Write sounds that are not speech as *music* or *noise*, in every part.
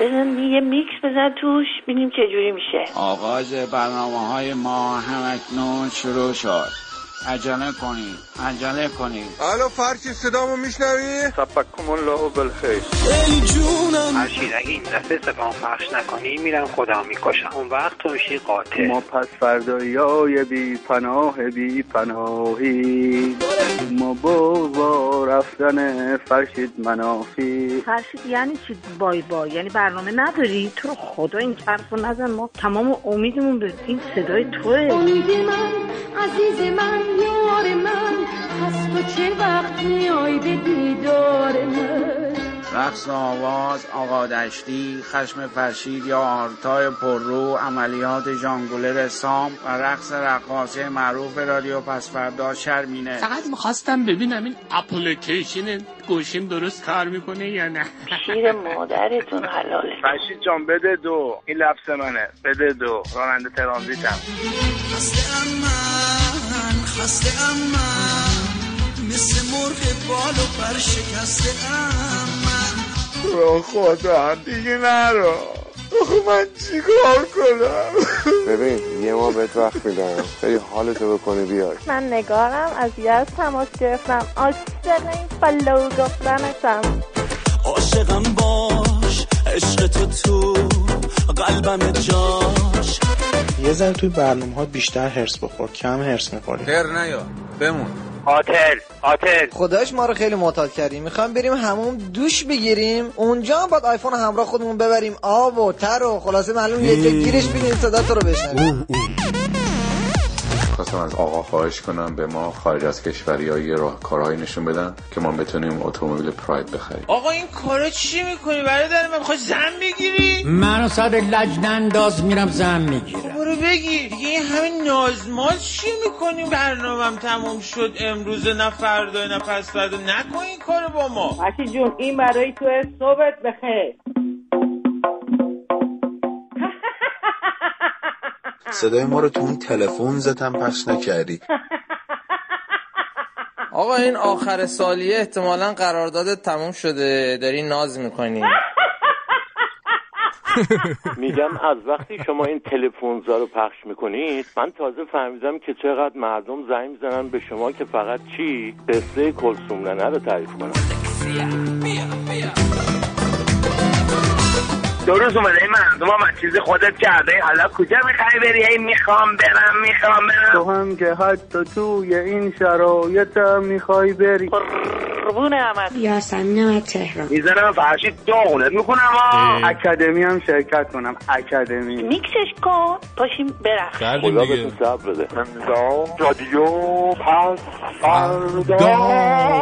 یه میکس بزن توش ببینیم چه جوری میشه. آغاز برنامه های ما همکنون شروع شد. عجله کنید عجله کنید الو فرشی صدامو میشنوی؟ سبکم الله بالخیر. ای جونم. فرشید اگه این دفعه سپاه پخش نکنی میرم خودم می‌کشم. اون وقت تو میشی قاتل. ما پس فردایی های بی پناه بی پناهی. ما با رفتن فرشید منافی. فرشید یعنی چی؟ بای بای یعنی برنامه نداری؟ تو رو خدا این طرف رو نزن. ما تمام امیدمون به این صدای توه. امید من عزیز من. یار من. پس تو چه وقت میای به دیدار من؟ رقص آواز آقا دشتی خشم فرشید یا آرتای پررو عملیات جانگولر سام و رقص رقاصه معروف رادیو پسفردا شرمینه. فقط می‌خواستم ببینم این اپلیکیشن گوشیم درست کار می‌کنه یا نه؟ شیر مادرتون حلاله. فرشید جان بده دو. این لفظ منه. بده دو. راننده ترانزیتم. خسته ام من. مثل مرغ بال و پر شکسته ام من. رو خدا دیگه نرو. من چیکار کنم؟ ببین یه ما بهت وقت میدم بری حالتو بکنی بیای من نگارم از یز تماس گرفتم. عاشق این فالو گفتنتم عاشقم باش عشق تو تو قلبم جاش. یه ذره توی برنامه ها بیشتر هرس بخور کم هرس می‌خوری. هر نیا بمون. قاتل قاتل خدایش ما رو خیلی معتاد کردیم می‌خوایم بریم همون دوش بگیریم. اونجا هم باید آیفون همراه خودمون ببریم. آب و تر و خلاصه معلوم یه جا گیرش بیدیم صدا تو رو بشنویم. خواستم از آقا خواهش کنم به ما خارج از کشوری های راه کارهایی نشون بدن که ما بتونیم اتومبیل پراید بخریم. آقا این کارا چی می‌کنی برادر من؟ می‌خوای زن بگیری؟ منو صد لج ننداز میرم زن می‌گیرم. برو بگیر دیگه این همه نازماز چی می‌کنی برنامهم تموم شد امروز نه فردا نه پس فردا. نکن این کارو با ما. فرشید جون این برای تو صبحت بخیر. صدای ما رو تو اون تلفن زدم پخش نکردی. آقا این آخر سالیه احتمالا قراردادت تموم شده. داری ناز می‌کنی. میگم از وقتی شما این تلفنزا رو پخش می‌کنید من تازه فهمیدم که چقدر مردم زنگ می‌زنن به شما که فقط چی؟ قصه کلسوم ننه رو تعریف کنن. دو روز اومده این مردم هم از چیز خودت کرده. حالا کجا می‌خوای بری؟ ای می‌خوام برم می‌خوام برم. تو هم که حتی توی این شرایط هم می‌خوای بری. قربون احمد. یاسمینم از تهران. می‌زنم فرشید داغونت می‌کنم اکادمی هم شرکت کنم. اکادمی. میکسش کن. پاشیم برخ خدا بهتون صبر بده. رادیو پس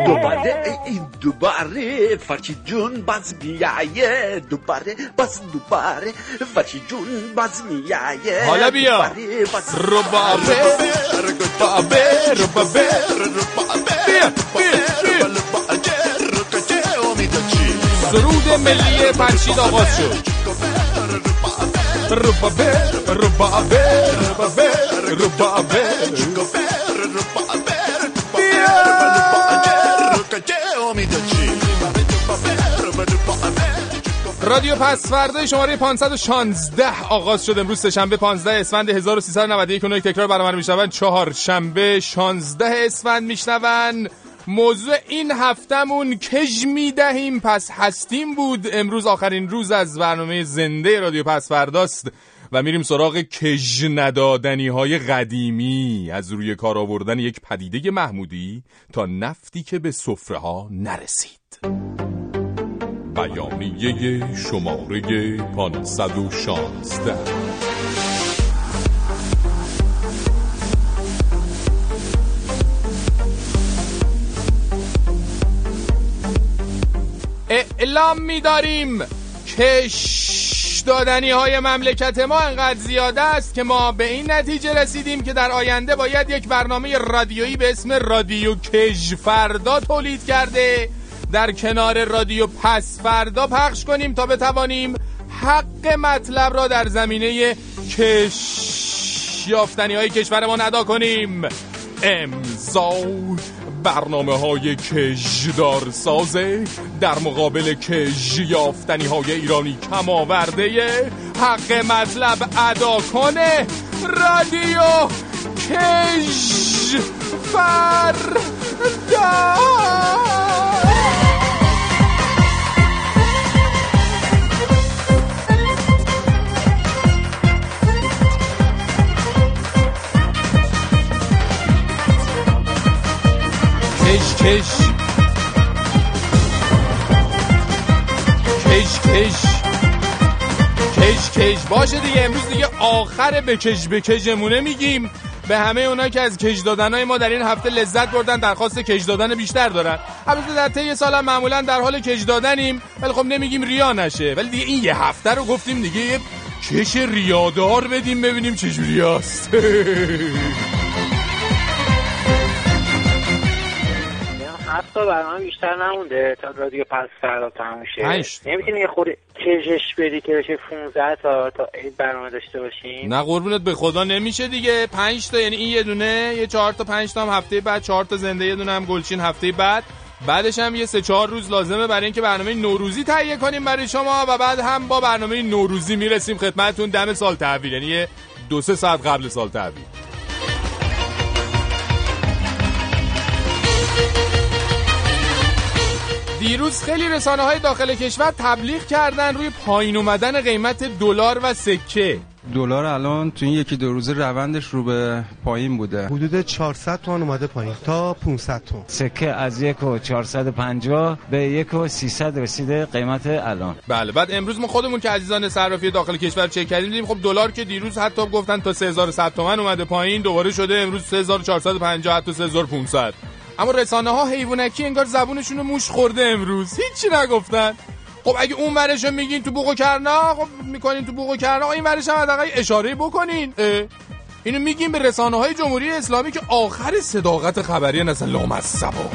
دوباره این دوباره فرشی جون باز میایه دوباره باز دوباره فرشی جون باز میایه حالا بیا دوباره باز- ربابه ربابه ربابه بیا بیا بیا سرود ملی فرشید آغاز شد ربابه ربابه ربابه ربابه رادیو پس فردا شماره 516 آغاز شد. امروز سهشنبه 15 اسفند 1391 اونایی تکرار برنامه میشنون. چهارشنبه 16 اسفند میشنون. موضوع این هفتمون کج می‌دهیم پس هستیم بود. امروز آخرین روز از برنامه زنده رادیو پس فرداست و میریم سراغ کج ندادنی های قدیمی. از روی کار آوردن یک پدیده محمودی تا نفتی که به سفره ها نرسید. بیانیه شماره 516 اعلام می‌داریم کش دادنی های مملکت ما انقدر زیاده است که ما به این نتیجه رسیدیم که در آینده باید یک برنامه رادیویی به اسم رادیو کش فردا تولید کرده. در کنار رادیو پس فردا پخش کنیم تا بتوانیم حق مطلب را در زمینه کش یافتنی های کشورمان ادا کنیم. امضا برنامه های کشدار سازه در مقابل کش یافتنی های ایرانی کم آورده حق مطلب ادا کنه رادیو کش فردا کش. کش کش. کش کش. باشه دیگه امروز دیگه آخر بکش بکشمونه میگیم. به همه اونا که از کش دادنهای ما در این هفته لذت بردن درخواست کش دادن بیشتر دارن. البته در طی سال هم معمولا در حال کش دادنیم ولی خب نمیگیم ریا نشه. ولی دیگه این یه هفته رو گفتیم دیگه یه کش ریادار بدیم ببینیم *laughs* چجوریاست حتی برنامه بیشتر نمونده تا رادیو پس فردا تموم شه. نمی‌تونی یه خورده کشش بدی که بشه 15 تا تا عید برنامه داشته باشیم؟ نه قربونت به خدا نمیشه دیگه. پنج تا یعنی این یه دونه یه چهار تا پنج تا هم هفته بعد چهار تا زنده یه دونه هم گلچین هفته بعد. بعدش هم یه سه چهار روز لازمه برای اینکه برنامه نوروزی تهیه کنیم برای شما و بعد هم با برنامه نوروزی می‌رسیم خدمتتون. دم سال تحویل یعنی دو سه ساعت قبل سال تحویل. دیروز خیلی رسانه های داخل کشور تبلیغ کردن روی پایین اومدن قیمت دلار و سکه. دلار الان تو این یکی دو روزه روندش رو به پایین بوده. حدود 400 تومن اومده پایین تا 500 تومن سکه از یک و 450 به یک و 300 رسیده قیمت الان. بله بعد امروز ما خودمون که عزیزان صرافی داخل کشور چک کردیم دیدیم خب دلار که دیروز حتی گفتن تا 3100 تومن اومده پایین دوباره شده امروز 3450 حتی 3500 اما رسانه ها حیوانکی انگار زبونشون رو موش خورده امروز هیچی نگفتن خب اگه اون ورش میگین تو بوق و کرنا خب می‌کنین تو بوق و کرنا این ورش هم حداقل اشاره بکنین اه. اینو میگیم به رسانه های جمهوری اسلامی که آخر صداقت خبری نزل لامصبا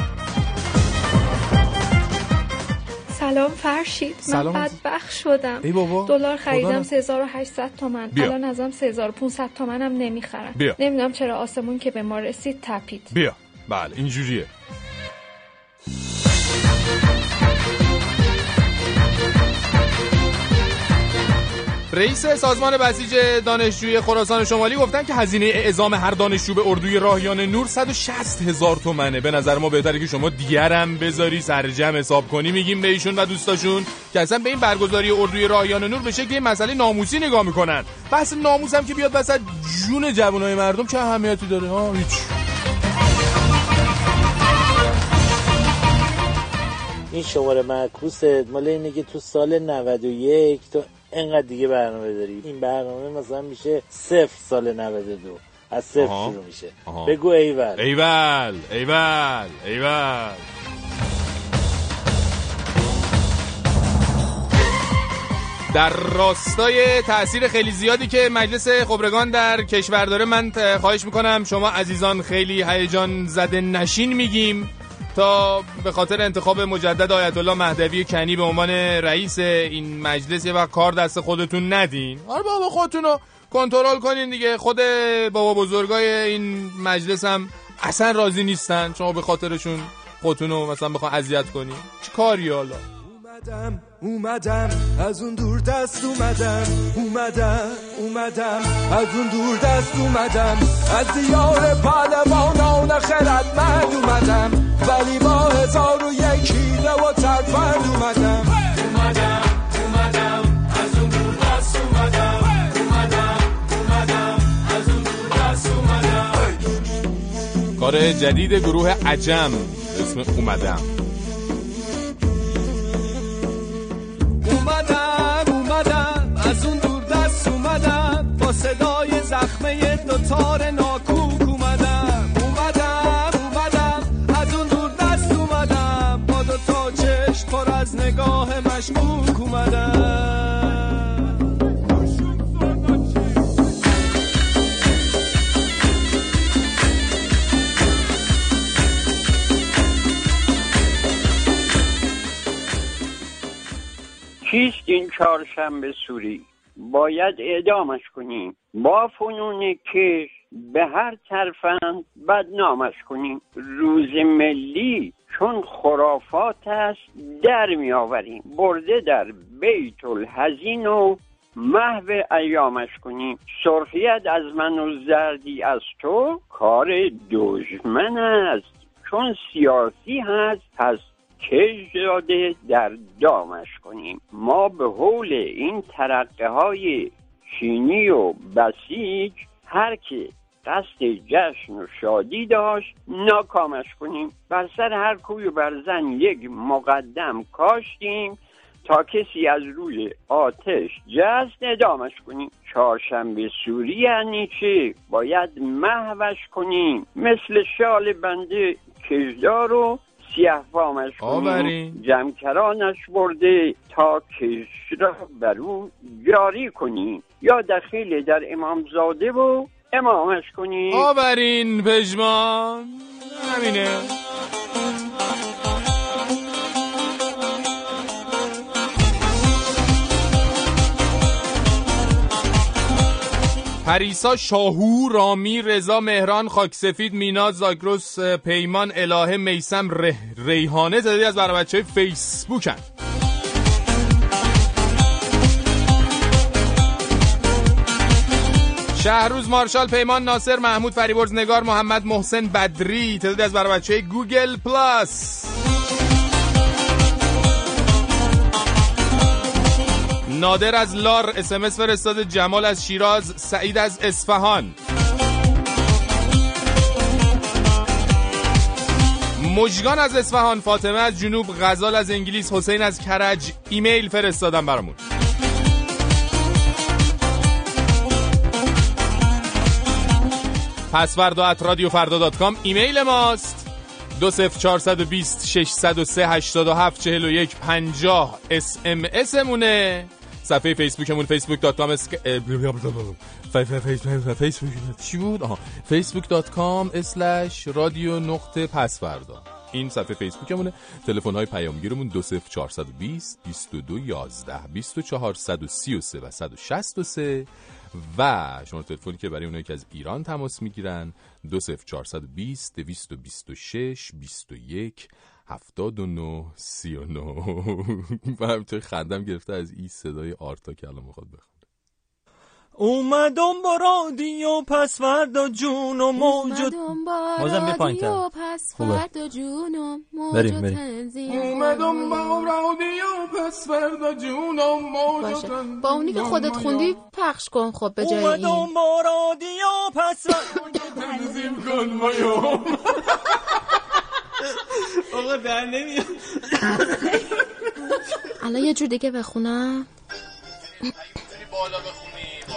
سلام فرشید سلام. من بدبخت شدم ای بابا. دلار خریدم نه. 3800 تومن بیا. الان ازم 3500 تومنم نمی‌خرن. نمی‌دونم چرا آسمون که به ما رسید تپید بیا بله اینجوریه رئیس سازمان بسیج دانشجوی خراسان شمالی گفتن که هزینه اعزام هر دانشجو به اردوی راهیان نور 160 هزار تومنه. به نظر ما بهتره که شما دیگرم بذاری سرجم حساب کنی میگیم به ایشون و دوستاشون که اصلا به این برگزاری اردوی راهیان نور به شکل مسئله ناموسی نگاه می‌کنن. بحث ناموس هم که بیاد وسط جون جوانای مردم چه اهمیتی داره؟ ها هیچ. این شماره معکوست مال اینه که تو سال 91 تو انقدر دیگه برنامه داری. این برنامه مثلا میشه صفر سال 92 از صفر. شروع میشه. آها. بگو ایول. ایول ایول ایول. در راستای تاثیر خیلی زیادی که مجلس خبرگان در کشور داره من خواهش می‌کنم شما عزیزان خیلی هیجان زده نشین میگیم. تا به خاطر انتخاب مجدد آیت الله مهدوی کنی به عنوان رئیس این مجلس یه وقت کار دست خودتون ندین. آره بابا خودتون رو کنترل کنین دیگه. خود بابا بزرگای این مجلس هم اصلا راضی نیستن. شما به خاطرشون خودتون رو مثلا بخواه اذیت کنین. چه کاری حالا؟ اومدم اومدم. از اون دور دست اومدم. اومدم اومدم. از اون دور دست اومدم. از دیار پهلوانان خردمند اومدم. ولی با هزار و یک حیله و ترفند اومدم. اومدم اومدم از اون دور دست اومدم. اومدم اومدم از اون دور دست اومدم. کار جدید گروه عجم اسم اومدم. اومدم اومدم از اون دور دست اومدم. با صدای زخمه دوتار ناکوک چهارشنبه سوری. باید اعدامش کنیم. با فنون کش به هر طرفند بدنامش کنیم. روز ملی چون خرافات است در می آوریم برده در بیت الحزین و محو ایامش کنیم. سرخیت از من و زردی از تو کار دشمن است. چون سیاسی هست پس داده در دامش کنیم؟ ما به حول این ترقه های چینی و بسیج هر که قصد جشن و شادی داشت ناکامش کنیم. بر سر هر کوی و برزن یک مقدم کاشتیم تا کسی از روی آتش جست ادامش کنیم. چهارشنبه سوری یعنی چه باید محوش کنیم. مثل شال بنده کشدار رو سیه فامش آورین. جمکرانش برده تا کش را بر او جاری کنیم یا دخیل در امامزاده و امامش کنیم آورین پژمان. همینه. پریسا شاهو رامی رضا مهران خاکسفید مینا زاگرس پیمان الهه میسم ره ریحانه تعدادی از بر و بچه فیسبوکن شهروز مارشال پیمان ناصر محمود فریبرز نگار محمد محسن بدری تعدادی از بر و بچه گوگل پلاس. نادر از لار SMS فرستاده جمال از شیراز سعید از اصفهان. مژگان از اصفهان فاطمه از جنوب غزال از انگلیس حسین از کرج. ایمیل فرستادن برامون. پس‌فردا at رادیو فردا dot com ایمیل ماست. دو صفر چارصد و بیست ششصد و سه هشتاد و هفت چهل و یک پنجاه. SMS مونه. صفحه فیسبوکمون facebook.com فیسبوک چی بود؟ آها. facebook.com رادیو نقطه پسوردا. این صفحه فیسبوکمونه. تلفن های پیامگیرمون 20420 2211 2433 و 163 و شما تلفنی که برای اونایی که از ایران تماس می‌گیرن 20420 226 21 هفتاد و نو سی و نو و همینطور خندم گرفته از این صدای آرتا که الان می‌خواد بخونه. اومدم با رادیو پس فردا جون و موجود بازم بیا پایین پس. فردا جونم بریم، موج و بریم. تنظیم. اومدم با رادیو پس فردا جونم موج و تنظیم. با اونی که خودت خوندی پخش کن خب به جای این. اومدم با رادیو پس تنظیم کن مایو آقا در نمیاد. *laughs* الان یه جور دیگه بخونم.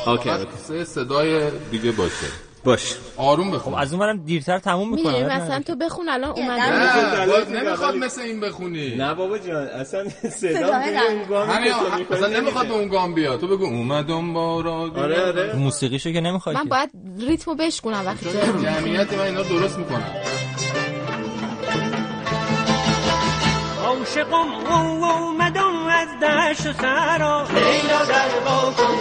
اوکی سه صدای دیگه باشه. باش. آروم بخون. خب از اونورم دیرتر تموم می‌دونی می‌کنم مثلا تو بخون الان نه اومدم باز نمی‌خواد مثل این بخونی. نه بابا جان اصلا صدا اصلا نمی‌خواد به اون گام بیا تو بگو اومدم با رادیو. آره آره. موسیقیشو که نمی‌خوای من باید ریتمو بشکنم وقتی جمعیت من اینا درست می‌کنم عاشقم اومدم از دشت و سرا. لیلا در باکن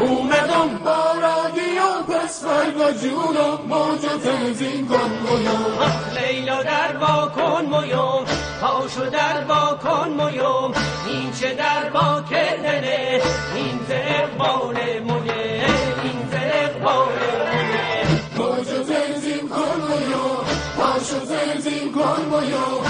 اومدم با رادیو پس فردا جونم موج و تنظیم کن لیلا در باکن مویوم پاشو در باکن مویوم این چه در با کردنه این ز اقبال مویه این ز اقبال مویه موج و تنظیم کن مویو پاشو تنظیم کن مویو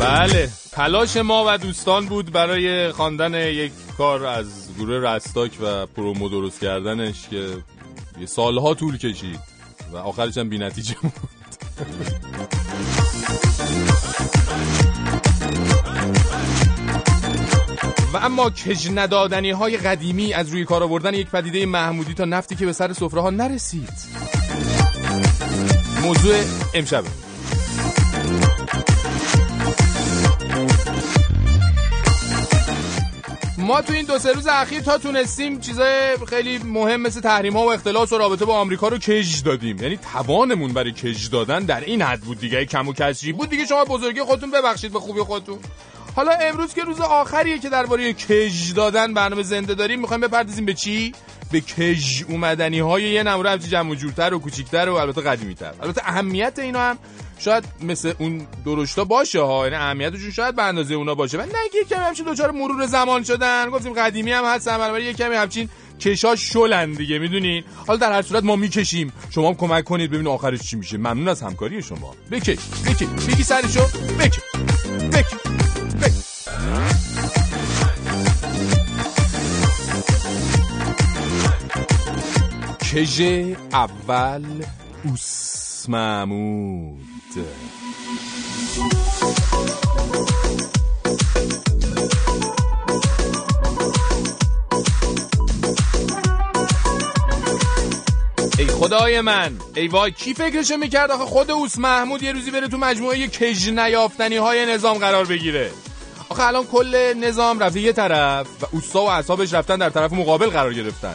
بله تلاش ما و دوستان بود برای خواندن یک کار از گروه رستاک و پرومو درست کردنش که یه سالها طول کشید. و آخرش هم بی نتیجه بود. و اما کج ندادنی های قدیمی از روی کار آوردن یک پدیده محمودی تا نفتی که به سر سفره ها نرسید. موضوع امشبه ما تو این دو سه روز اخیر تا تونستیم چیزای خیلی مهم مثل تحریم ها و اختلاس و رابطه با آمریکا رو کج دادیم. یعنی توانمون برای کج دادن در این حد بود دیگه. کم و کسری بود دیگه شما بزرگی خودتون ببخشید به خوبی خودتون. حالا امروز که روز آخریه که درباره کج دادن برنامه زنده داریم می‌خوایم بپردازیم به چی؟ به کج اومدنی های یه نمره همچین جمع جورتر و کوچیکتر و البته قدیمی تر البته اهمیت اینا هم شاید مثل اون درشتا باشه ها. یعنی اهمیتشون شاید به اندازه اونا باشه. و نگه کمی همچین دوچار مرور زمان شدن. گفتیم قدیمی هم هستن. بنابراین یه کمی همچین کشا شلن دیگه. می‌دونین؟ حالا در هر صورت ما می‌کشیم. شما هم کمک کنید ببین آخرش چی میشه. ممنون از همکاری شما. بکش. بکش. بگی سرشو. بکش. بکش. کژ اول اوس محمود ای خدای من ای وای کی فکرشو می‌کرد آخه خود اوس محمود یه روزی بره تو مجموعه کژ نیافتنی های نظام قرار بگیره؟ آخه الان کل نظام رفته یه طرف و اوستا و اعصابش رفتن در طرف مقابل قرار گرفتن.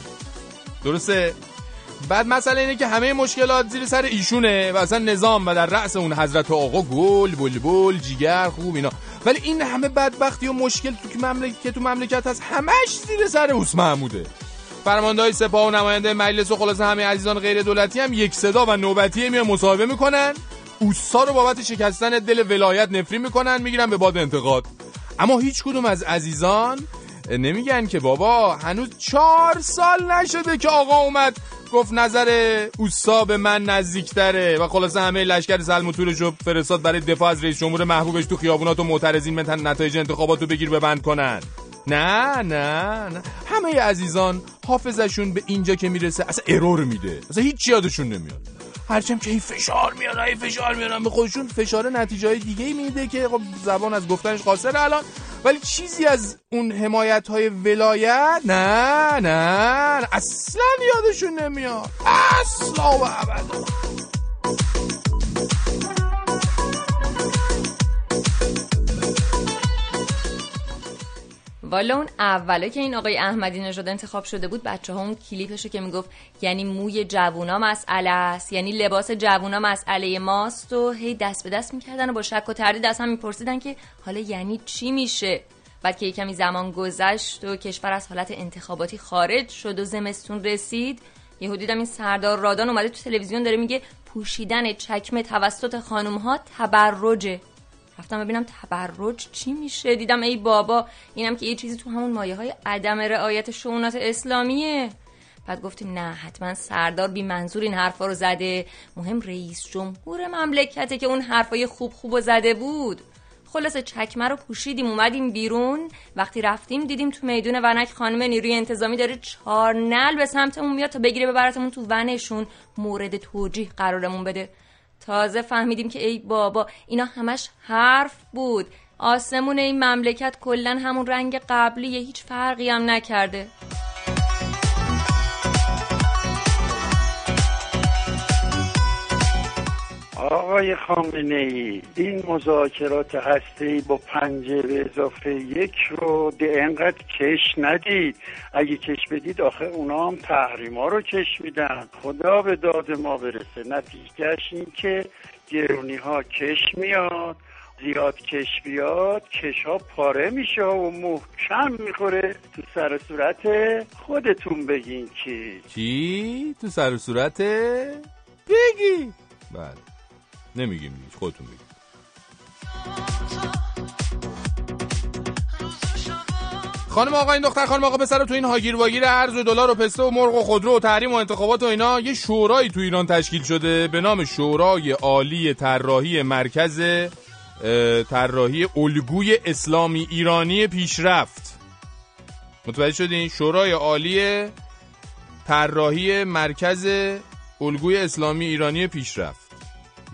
درسته؟ بعد مسئله اینه که همه مشکلات زیر سر ایشونه و اصلا نظام و در رأس اون حضرت آقا گل بلبل جیگر خوب اینا. ولی این همه بدبختی و مشکل تو که مملکت تو مملکت هست همش زیر سر اوس محموده. فرمانده های سپاه و نماینده مجلس و خلاصه همه عزیزان غیر دولتی هم یک صدا و نوبتی میان مصاحبه می‌کنن. اوسا رو بابت شکستن دل ولایت نفرین می‌کنن می‌گیرن به باد انتقاد. اما هیچ کدوم از عزیزان نمیگن که بابا هنوز چهار سال نشده که آقا اومد. گفت نظر اوسا به من نزدیکتره. و خلاصه همه لشکر سلموتورش رو فرستاد برای دفاع از رئیس جمهور محبوبش تو خیابونات و معترضین متن نتایج انتخابات رو بگیر ببند کنن. نه نه نه. همه عزیزان حافظشون به اینجا که می‌رسه اصلا ارور میده. اصلا هیچ یادشون نمیاد. هرچند که این فشار میارن این فشار میارن به خودشون فشار نتیجه های دیگه میده که خب زبان از گفتنش قاصره الان. ولی چیزی از اون حمایت های ولایت؟ نه نه, نه. اصلا یادشون نمیاد. اصلا و ابدا. والا اون اوله که این آقای احمدی نژاد انتخاب شده بود بچه ها اون کلیپشو که می‌گفت یعنی موی جوونا مسئله است یعنی لباس جوونا مسئله ماست و هی دست به دست می‌کردن و با شک و تردید از هم میپرسیدن که حالا یعنی چی میشه؟ بعد که کمی زمان گذشت و کشور از حالت انتخاباتی خارج شد و زمستون رسید یهو دیدم این سردار رادان اومده تو تلویزیون داره میگه پوشیدن چکمه توسط خانم ها تبرجه. رفتم ببینم تبرج چی میشه. دیدم ای بابا اینم که یه چیزی تو همون مایه های عدم رعایت شونات اسلامیه. بعد گفتیم نه حتما سردار بی منظور این حرفا رو زده. مهم رئیس جمهور مملکته که اون حرفای خوب خوب و زده بود. خلاصه چکمه رو پوشیدیم اومدیم بیرون. وقتی رفتیم دیدیم تو میدون ونک خانم نیروی انتظامی داره چهار نل به سمتمون میاد تا بگیره ببرتمون تو ونشون. مورد توجیه قرارمون بده. تازه فهمیدیم که ای بابا اینا همش حرف بود. آسمون این مملکت کلا همون رنگ قبلی هیچ فرقی هم نکرده. آقای خامنه ای این مذاکرات هسته با پنجه به اضافه یک رو به انقدر کش ندید. اگه کش بدید آخه اونا هم تحریما رو کش میدن. خدا به داد ما برسه. نتیجهش این که گرونی ها کش میاد زیاد کش بیاد کش ها پاره میشه و محکم می‌خوره. تو سر صورت خودتون بگین کی چی؟ تو سر صورت بگی. بله. نمیگیم دیگه خودتون بگید خانم آقا این دختر خانم آقا پسر تو این هاگیر واگیر ارز و دلار و پسته و مرغ و خودرو و تحریم و انتخابات و اینا یه شورایی تو ایران تشکیل شده به نام شورای عالی طراحی مرکز طراحی الگوی اسلامی ایرانی پیشرفت. متوجه شدین؟ شورای عالی طراحی مرکز الگوی اسلامی ایرانی پیشرفت.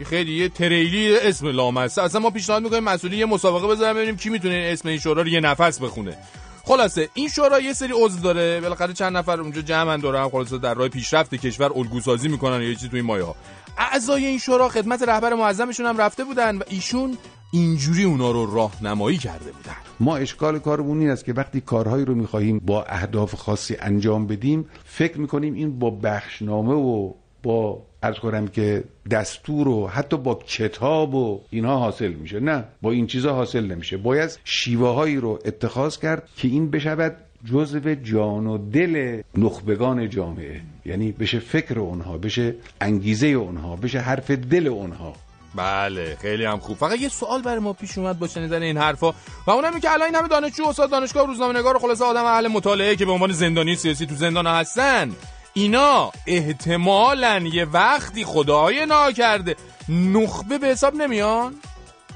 خیلی یه تریلی اسم لامصب اصلا ما پیشنهاد می‌کنیم مسئولی یه مسابقه بذارم ببینیم کی می‌تونه اسم این شورا رو یه نفس بخونه. خلاصه این شورا یه سری عضو داره. بالاخره چند نفر اونجا جمعن دارن خلاصه در راه پیشرفت کشور الگو سازی می‌کنن یا چیزی تو این مایه ها اعضای این شورا خدمت رهبر معظمشون هم رفته بودن و ایشون اینجوری اونا رو راهنمایی کرده بودن. ما اشکال کارمون این است که وقتی کارهایی رو می‌خواهیم با اهداف خاصی انجام بدیم فکر می‌کنیم این با بخشنامه و با ارز کنم که دستور و حتی با کتاب و اینها حاصل میشه. نه با این چیزا حاصل نمیشه. باید شیوه هایی رو اتخاذ کرد که این بشود جزو جان و دل نخبگان جامعه. یعنی بشه فکر اونها بشه انگیزه اونها بشه حرف دل اونها. بله خیلی هم خوب. فقط یه سوال برای ما پیش اومد با شنیدن این حرفا. و اونم این که الان این همه دانشجو استاد دانشگاه و روزنامه نگار و خلاصه آدم اهل مطالعه که به عنوان زندانی سیاسی تو زندان هستن. اینا احتمالا یه وقتی خدای نا کرده نخبه به حساب نمیان؟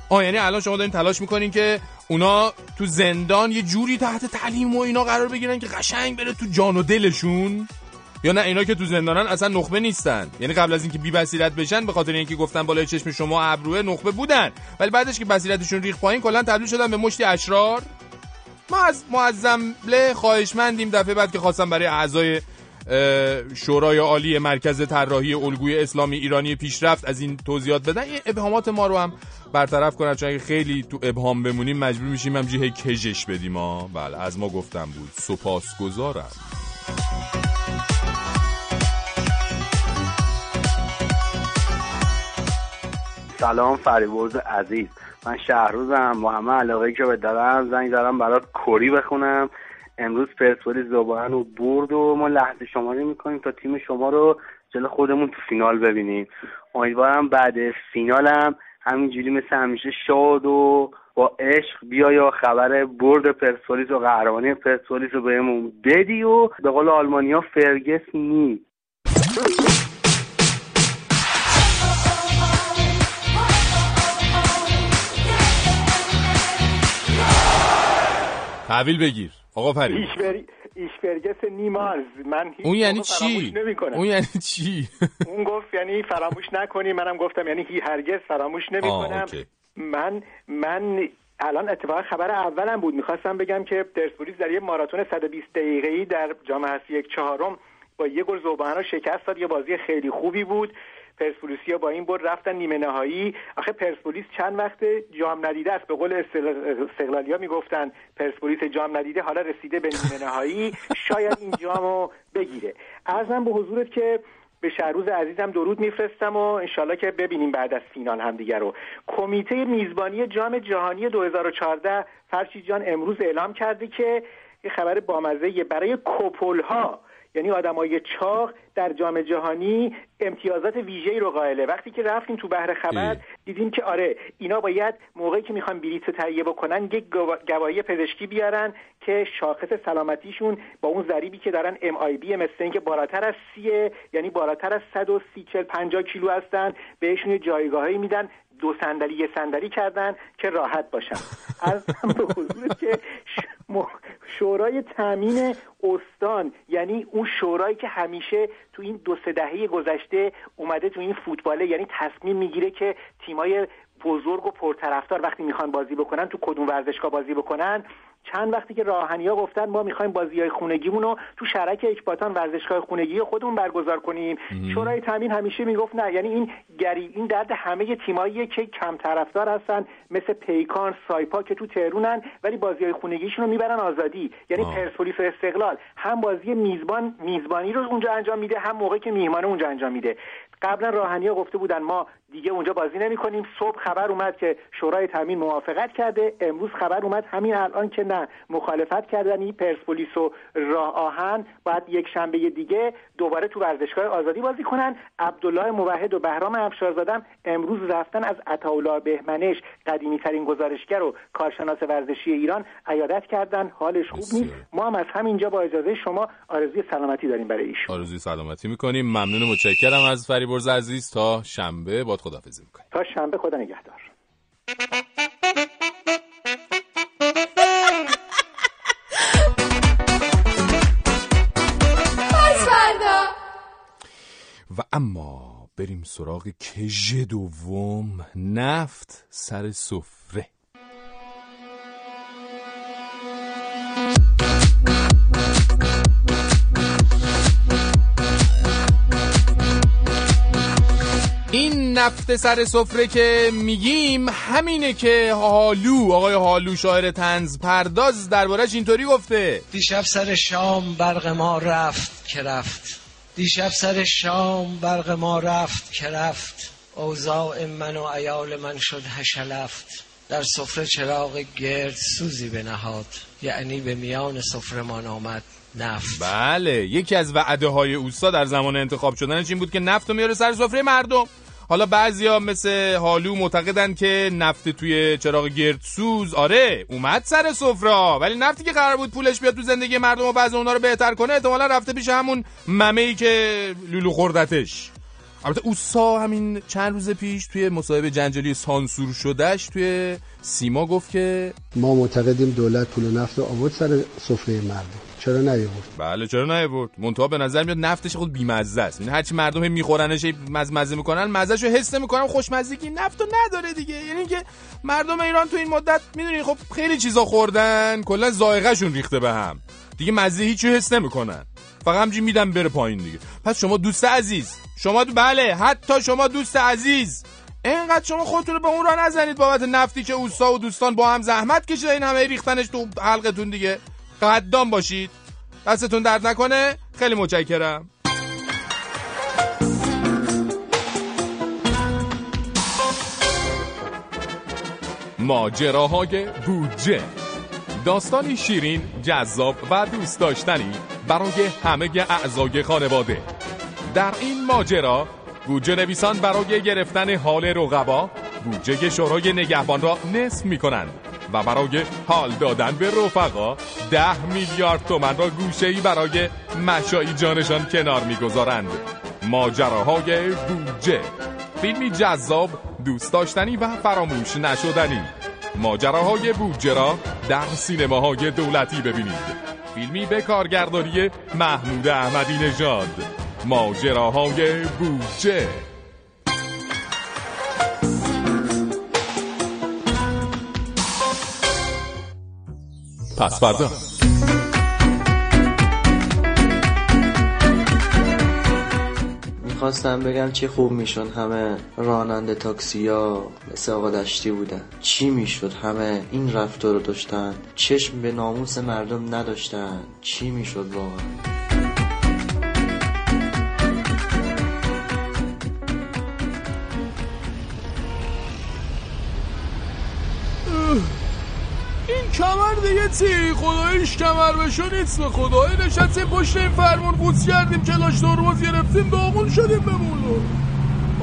آه یعنی الان شما دارین تلاش می‌کنین که اونا تو زندان یه جوری تحت تعلیم و اینا قرار بگیرن که قشنگ بره تو جان و دلشون؟ یا نه اینا که تو زندانن اصلا نخبه نیستن. یعنی قبل از اینکه بی بصیرت بشن به خاطر اینکه گفتن بالای چشم شما ابروه نخبه بودن. ولی بعدش که بصیرتشون ریخ پایین کلا تبدیل شدن به مشتی اشرار. ما از معظمله خواهشمندیم دفعه بعد که خواستم برای اعضای شورای عالی مرکز طراحی الگوی اسلامی ایرانی پیشرفت از این توضیحات بدن. این ابهامات ما رو هم برطرف کنن چون اگه خیلی تو ابهام بمونیم مجبور میشیم هم جیه کژش بدیم. ها بله از ما گفتم بود سپاسگزارم. سلام فریبرز عزیز. من شهروزم همه علاقه که به دارم زنگ دارم برات کری بخونم. امروز پرسپولیس زبان و برد و ما لحظه شماری می‌کنیم تا تیم شما رو جلو خودمون تو فینال ببینیم. امیدوارم بعد فینالم همینجوری مثل همیشه شاد و با عشق بیا یا خبر برد پرسپولیس و قهرمانی پرسپولیس رو بهمون بدی و به قول آلمانیا فرگس نی. تحویل بگیر. آقا فرید ایشبر... ایشبرگس نیمارز من هیچ اون یعنی چی؟ نمی‌کنم. اون یعنی چی؟ *laughs* اون گفت یعنی فراموش نکنی. منم گفتم یعنی هی هرگز فراموش نمی‌کنم. من من الان اتفاقا خبر اولم بود. می‌خواستم بگم که پرسپولیس در یه ماراتون 120 دقیقه‌ای در جام حذفی یک چهارم با یه گل زوبان رو شکست داد. یه بازی خیلی خوبی بود. پرسپولیسیا با این برد رفتن نیمه نهایی. آخه پرسپولیس چند وقت جام ندیده است؟ به قول استقل- استقلالیا می‌گفتن پرسپولیس جام ندیده حالا رسیده به نیمه نهایی. شاید این جامو بگیره. ارزم به حضورت که به شهروز عزیزم درود میفرستم و انشالله که ببینیم بعد از فینال همدیگه رو. کمیته میزبانی جام جهانی 2014 فرشید جان امروز اعلام کرده که یه خبر بامزه برای کپل ها یعنی آدمای چاق در جام جهانی امتیازات ویژه‌ای رو قائله. وقتی که رفتیم تو بحر خبر دیدیم که آره اینا باید موقعی که می‌خوان بلیط رو تهیه بکنن یک گوا- گواهی پزشکی بیارن که شاخص سلامتیشون با اون ضریبی که دارن ام آی بی مثل اینکه بالاتر از سیه یعنی بالاتر از 130 40 50 کیلو هستن بهشون جایگاهی میدن. دو صندلی یه صندلی کردن که راحت باشن. از به حضور که شورای تامین استان یعنی اون شورایی که همیشه تو این دو سه دهه گذشته اومده تو این فوتباله یعنی تصمیم می‌گیره که تیمای بزرگ و پرطرفدار وقتی می‌خوان بازی بکنن تو کدوم ورزشگاه بازی بکنن چند وقتی که راهنیا گفتن ما می‌خوایم بازی های خونگیمون رو تو شرک اکباتان ورزشگاه خونگی خودمون برگزار کنیم. شورای تامین همیشه می‌گفت نه یعنی این گری این درد همه تیماییه که کم طرفدار هستن مثل پیکان سایپا که تو تهرونن ولی بازی های خونگیشون رو می‌برن آزادی. یعنی پرسپولیس و استقلال. هم بازی میزبان میزبانی رو اونجا انجام میده هم موقعی که میهمانه اونجا انجام میده. قبلا راهنیا گفته بودن ما دیگه اونجا بازی نمی کنیم صبح خبر اومد که شورای تامین موافقت کرده. امروز خبر اومد همین الان که نه مخالفت کردن این پرسپولیس و راه آهن. باید یک شنبه دیگه دوباره تو ورزشگاه آزادی بازی کنن. عبدالله موحد و بهرام افشارزادم امروز رفتن از عطاالله بهمنش. قدیمی ترین گزارشگر و کارشناس ورزشی ایران عیادت کردن. حالش خوب نیست. ما هم از همینجا با اجازه شما آرزوی سلامتی داریم برای ایشون. آرزوی سلامتی می‌کنیم. ممنون و متشکرم از فریبرز عزیز. تا شنبه باد خدافظی می‌کنیم. تا شنبه خدا نگهدار. و اما بریم سراغ کژ دوم نفت سر سفره. نفت سر سفره که میگیم همینه که هالو آقای هالو شاعر تنز پرداز دربارش اینطوری گفته. دیشب سر شام برق ما رفت که رفت. دیشب سر شام برق ما رفت که رفت. اوضاع من و ایال من شد هشلفت در سفره چراغ گرد سوزی به نهاد یعنی به میان سفرمان آمد نفت. بله یکی از وعده های اوستا در زمان انتخاب شدنش این بود که نفت رو میاره سر سفره مردم. حالا بعضیا مثل حالو معتقدن که نفت توی چراغ گردسوز آره اومد سر سفره ولی نفتی که قرار بود پولش بیاد تو زندگی مردم و بعض اونا رو بهتر کنه احتمالا رفته پیش همون ممه ای که لولو خوردتش. البته اوسا همین چند روز پیش توی مصاحبه جنجالی سانسور شدهش توی سیما گفت که ما معتقدیم دولت پول نفت آورد سر سفره مردم. چرا نیاورد؟ بله چرا نیورد منتها به نظر میاد نفتش خود بیمزه است. یعنی هرچی مردم میخورنش مزه مزه می‌کنن مزهشو حس نمی‌کنن خوشمزگی نفتو نداره دیگه. یعنی که مردم ایران تو این مدت می‌دونی خب خیلی چیزا خوردن کلا ذائقه‌شون ریخته به هم. دیگه مزه هیچی حس نمی‌کنن. فقط همجوری میدم بره پایین دیگه. پس شما دوست عزیز. شما دو بله حتی شما دوست عزیز. اینقدر شما خودتون رو به اون راه نزنید بابت نفتی که اوستا و دوستان با هم زحمت کشیده این همه ریختنش تو حلقتون دیگه. قدام باشید. دستتون درد نکنه. خیلی متشکرم. ماجراهای بودجه. داستانی شیرین جذاب و دوست داشتنی. برای همه اعضای خانواده. در این ماجرا بودجه نویسان برای گرفتن حال رقبا بودجه شورای نگهبان را نصف می کنند و برای حال دادن به رفقا ده میلیارد تومن را گوشه‌ای برای مشایی جانشان کنار می‌گذارند. ماجراهای بودجه فیلمی جذاب دوست داشتنی و فراموش نشدنی. ماجراهای بودجه را در سینماهای دولتی ببینید. فیلمی به کارگردانی محمود احمدی نژاد. ماجراهای بودجه. پس فردا. می‌خواستم بگم چی خوب می‌شد. همه راننده تاکسی ها مثل آقا دشتی بودن. چی می‌شد؟ همه این رفتار رو داشتن. چشم به ناموس مردم نداشتن. چی می‌شد واقعا؟ این کمر دیگه چی؟ خدایش کمر بشو نیست به خدای. نشستیم پشت این فرمون قوز کردیم کلاش ترمز گرفتیم داغون شدیم بمونو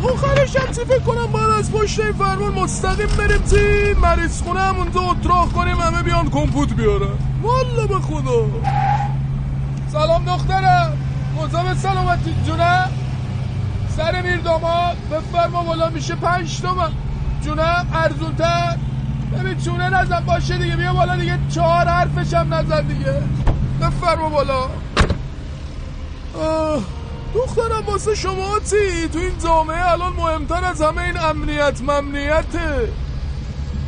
آخرش هم فکر کنم؟ باید از پشت این فرمون مستقیم بریم چی؟ مریض خونه همونجا اتراق کنیم همه بیان کمپوت بیارن. والا به خدا. سلام دخترم. مزام سلامتی جونم؟ سر میر داماد بفرما بالا میشه پنج تومن. جونم ارزونتر. ببین چونه نزن باشه دیگه. بیا بالا دیگه. چهار حرفش هم نزن دیگه. بفرما بالا. دخترم واسه شما چی؟ تو این جامعه الان مهمتر از همه این امنیت ممنیته.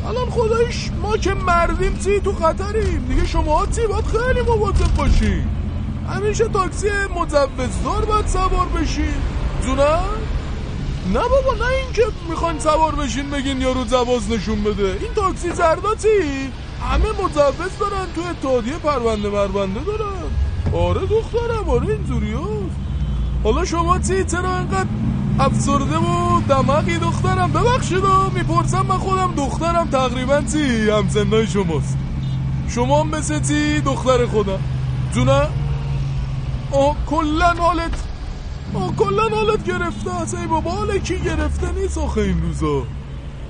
الان خدایش ما که مردیم چی؟ تو خطریم دیگه شما چی؟ باید خیلی مواظب باشی. همیشه تاکسی مجوزدار باید سوار بشی. جونم؟ نه بابا نه اینکه می‌خواین سوار بشین بگین یارو جواز نشون بده. این تاکسی زرداتی همه مجوز دارن تو اتحادیه پرونده مربنده دارن. آره دخترم آره اینجوری حالا شما چی؟ چرا انقدر افسرده و دماغی دخترم؟ ببخشید و می‌پرسم من خودم دخترم تقریبا چی؟ همسنای شماست. شما هم مثل چی دختر خودم؟ جونم؟ آه کلا حالت کلا حالت گرفته. است ای بابا کی گرفته نیست آخه این روزا.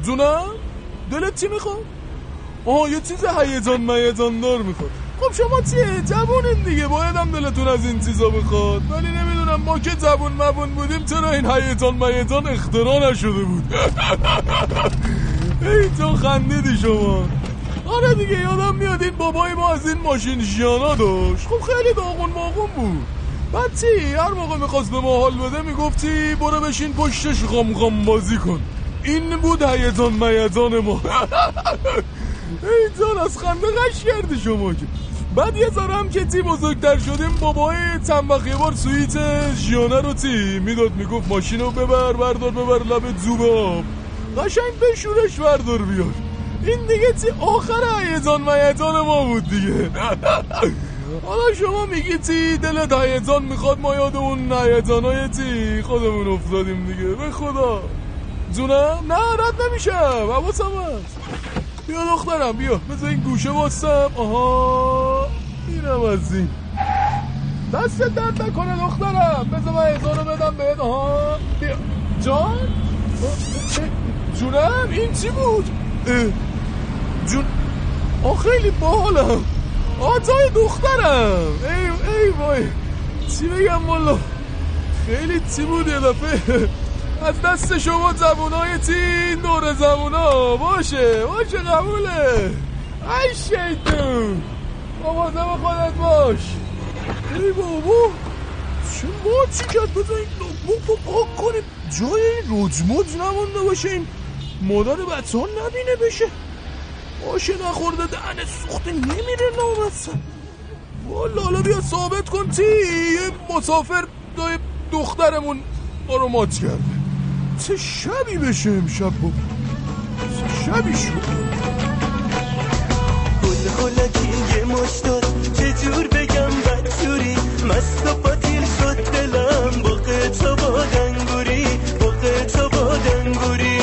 جونم؟ دلت چی می‌خواد؟ آه یه چیز هیجان میجان دار می‌خواد. خب شما چیه؟ جوونین دیگه. باید هم دلتون از این چیزا بخواد. ولی نمی‌دونم ما که جوون مبون بودیم چرا این هیجان میجان اختراع نشده بود؟ *laughs* ای تو خندیدی شما. آره دیگه یادم میاد این بابای ما از این ماشین ژیانا داشت. خب خیلی داغون ماغون بود. بعد چی؟ هر موقع می‌خواست به ما حال بده می‌گفتی برو بشین پشتش غم غم بازی کن. این بود هیجان میجان ما. *laughs* ای جان از خنده غش کردی شما که. بعد یه ذره هم که تی بزرگتر شدیم بابای وقت یه بار سویت ژیانه رو تی می‌داد می‌گفت ماشین رو ببر بردار ببر لب زوب آب. قشنگ بشورش بردار بیار. این دیگه تی آخر هیجان میتان ما بود دیگه. *laughs* حالا شما میگی تی دلت هیجان می‌خواد ما یاد اون هیجانای تی خودمون افتادیم دیگه. به خدا. جونم؟ نه رد نمیشم حواسم هست. بیا دخترم بیا. بذار این گوشه باستم آها. میرم از این. دست درد نکنه دخترم. بذار من هزارو بدم بهت. آها. بیا. جان؟ جونم؟ این چی بود. جون. آه خیلی باحالم. آتای دخترم. ای ای وای. چی بگم والا خیلی چی بود یه دفعه؟ از دست شما زبونای تی دور زبونا. باشه باشه قبوله. ای شیطون مواظب خودت باش. ای بابا. چه ما چی کرد؟ بذار این نوتبوک رو پاک کنیم. جای این رجموج نمونده باشه این مادر بچه ها نبینه بشه. باشه نخورده دهن سوخته نمیره نامستم والا حالا بیا ثابت کن تی یه مسافر دای دخترمون ما رو مات کرده. چه شبی بشه امشب با چه شبی شد؟ گل خلکی یه مشتاد چجور بگم بدجوری؟ مست و پاتیل شد دلم با قطع با دنگوری با قطع با دنگوری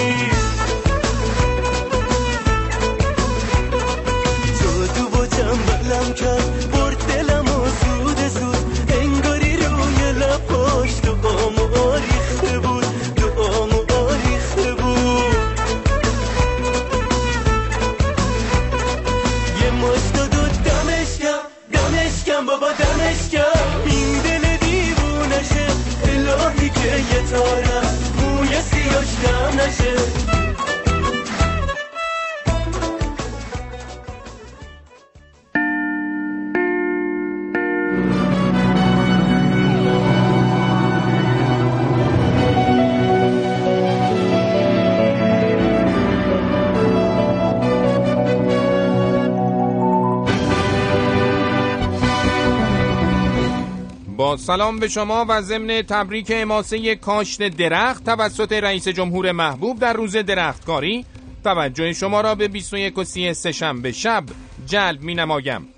سلام به شما و ضمن تبریک اماسه کاشت درخت توسط رئیس جمهور محبوب در روز درختکاری توجه شما را به 21 و 33 شنبه شب جلب می نمایم.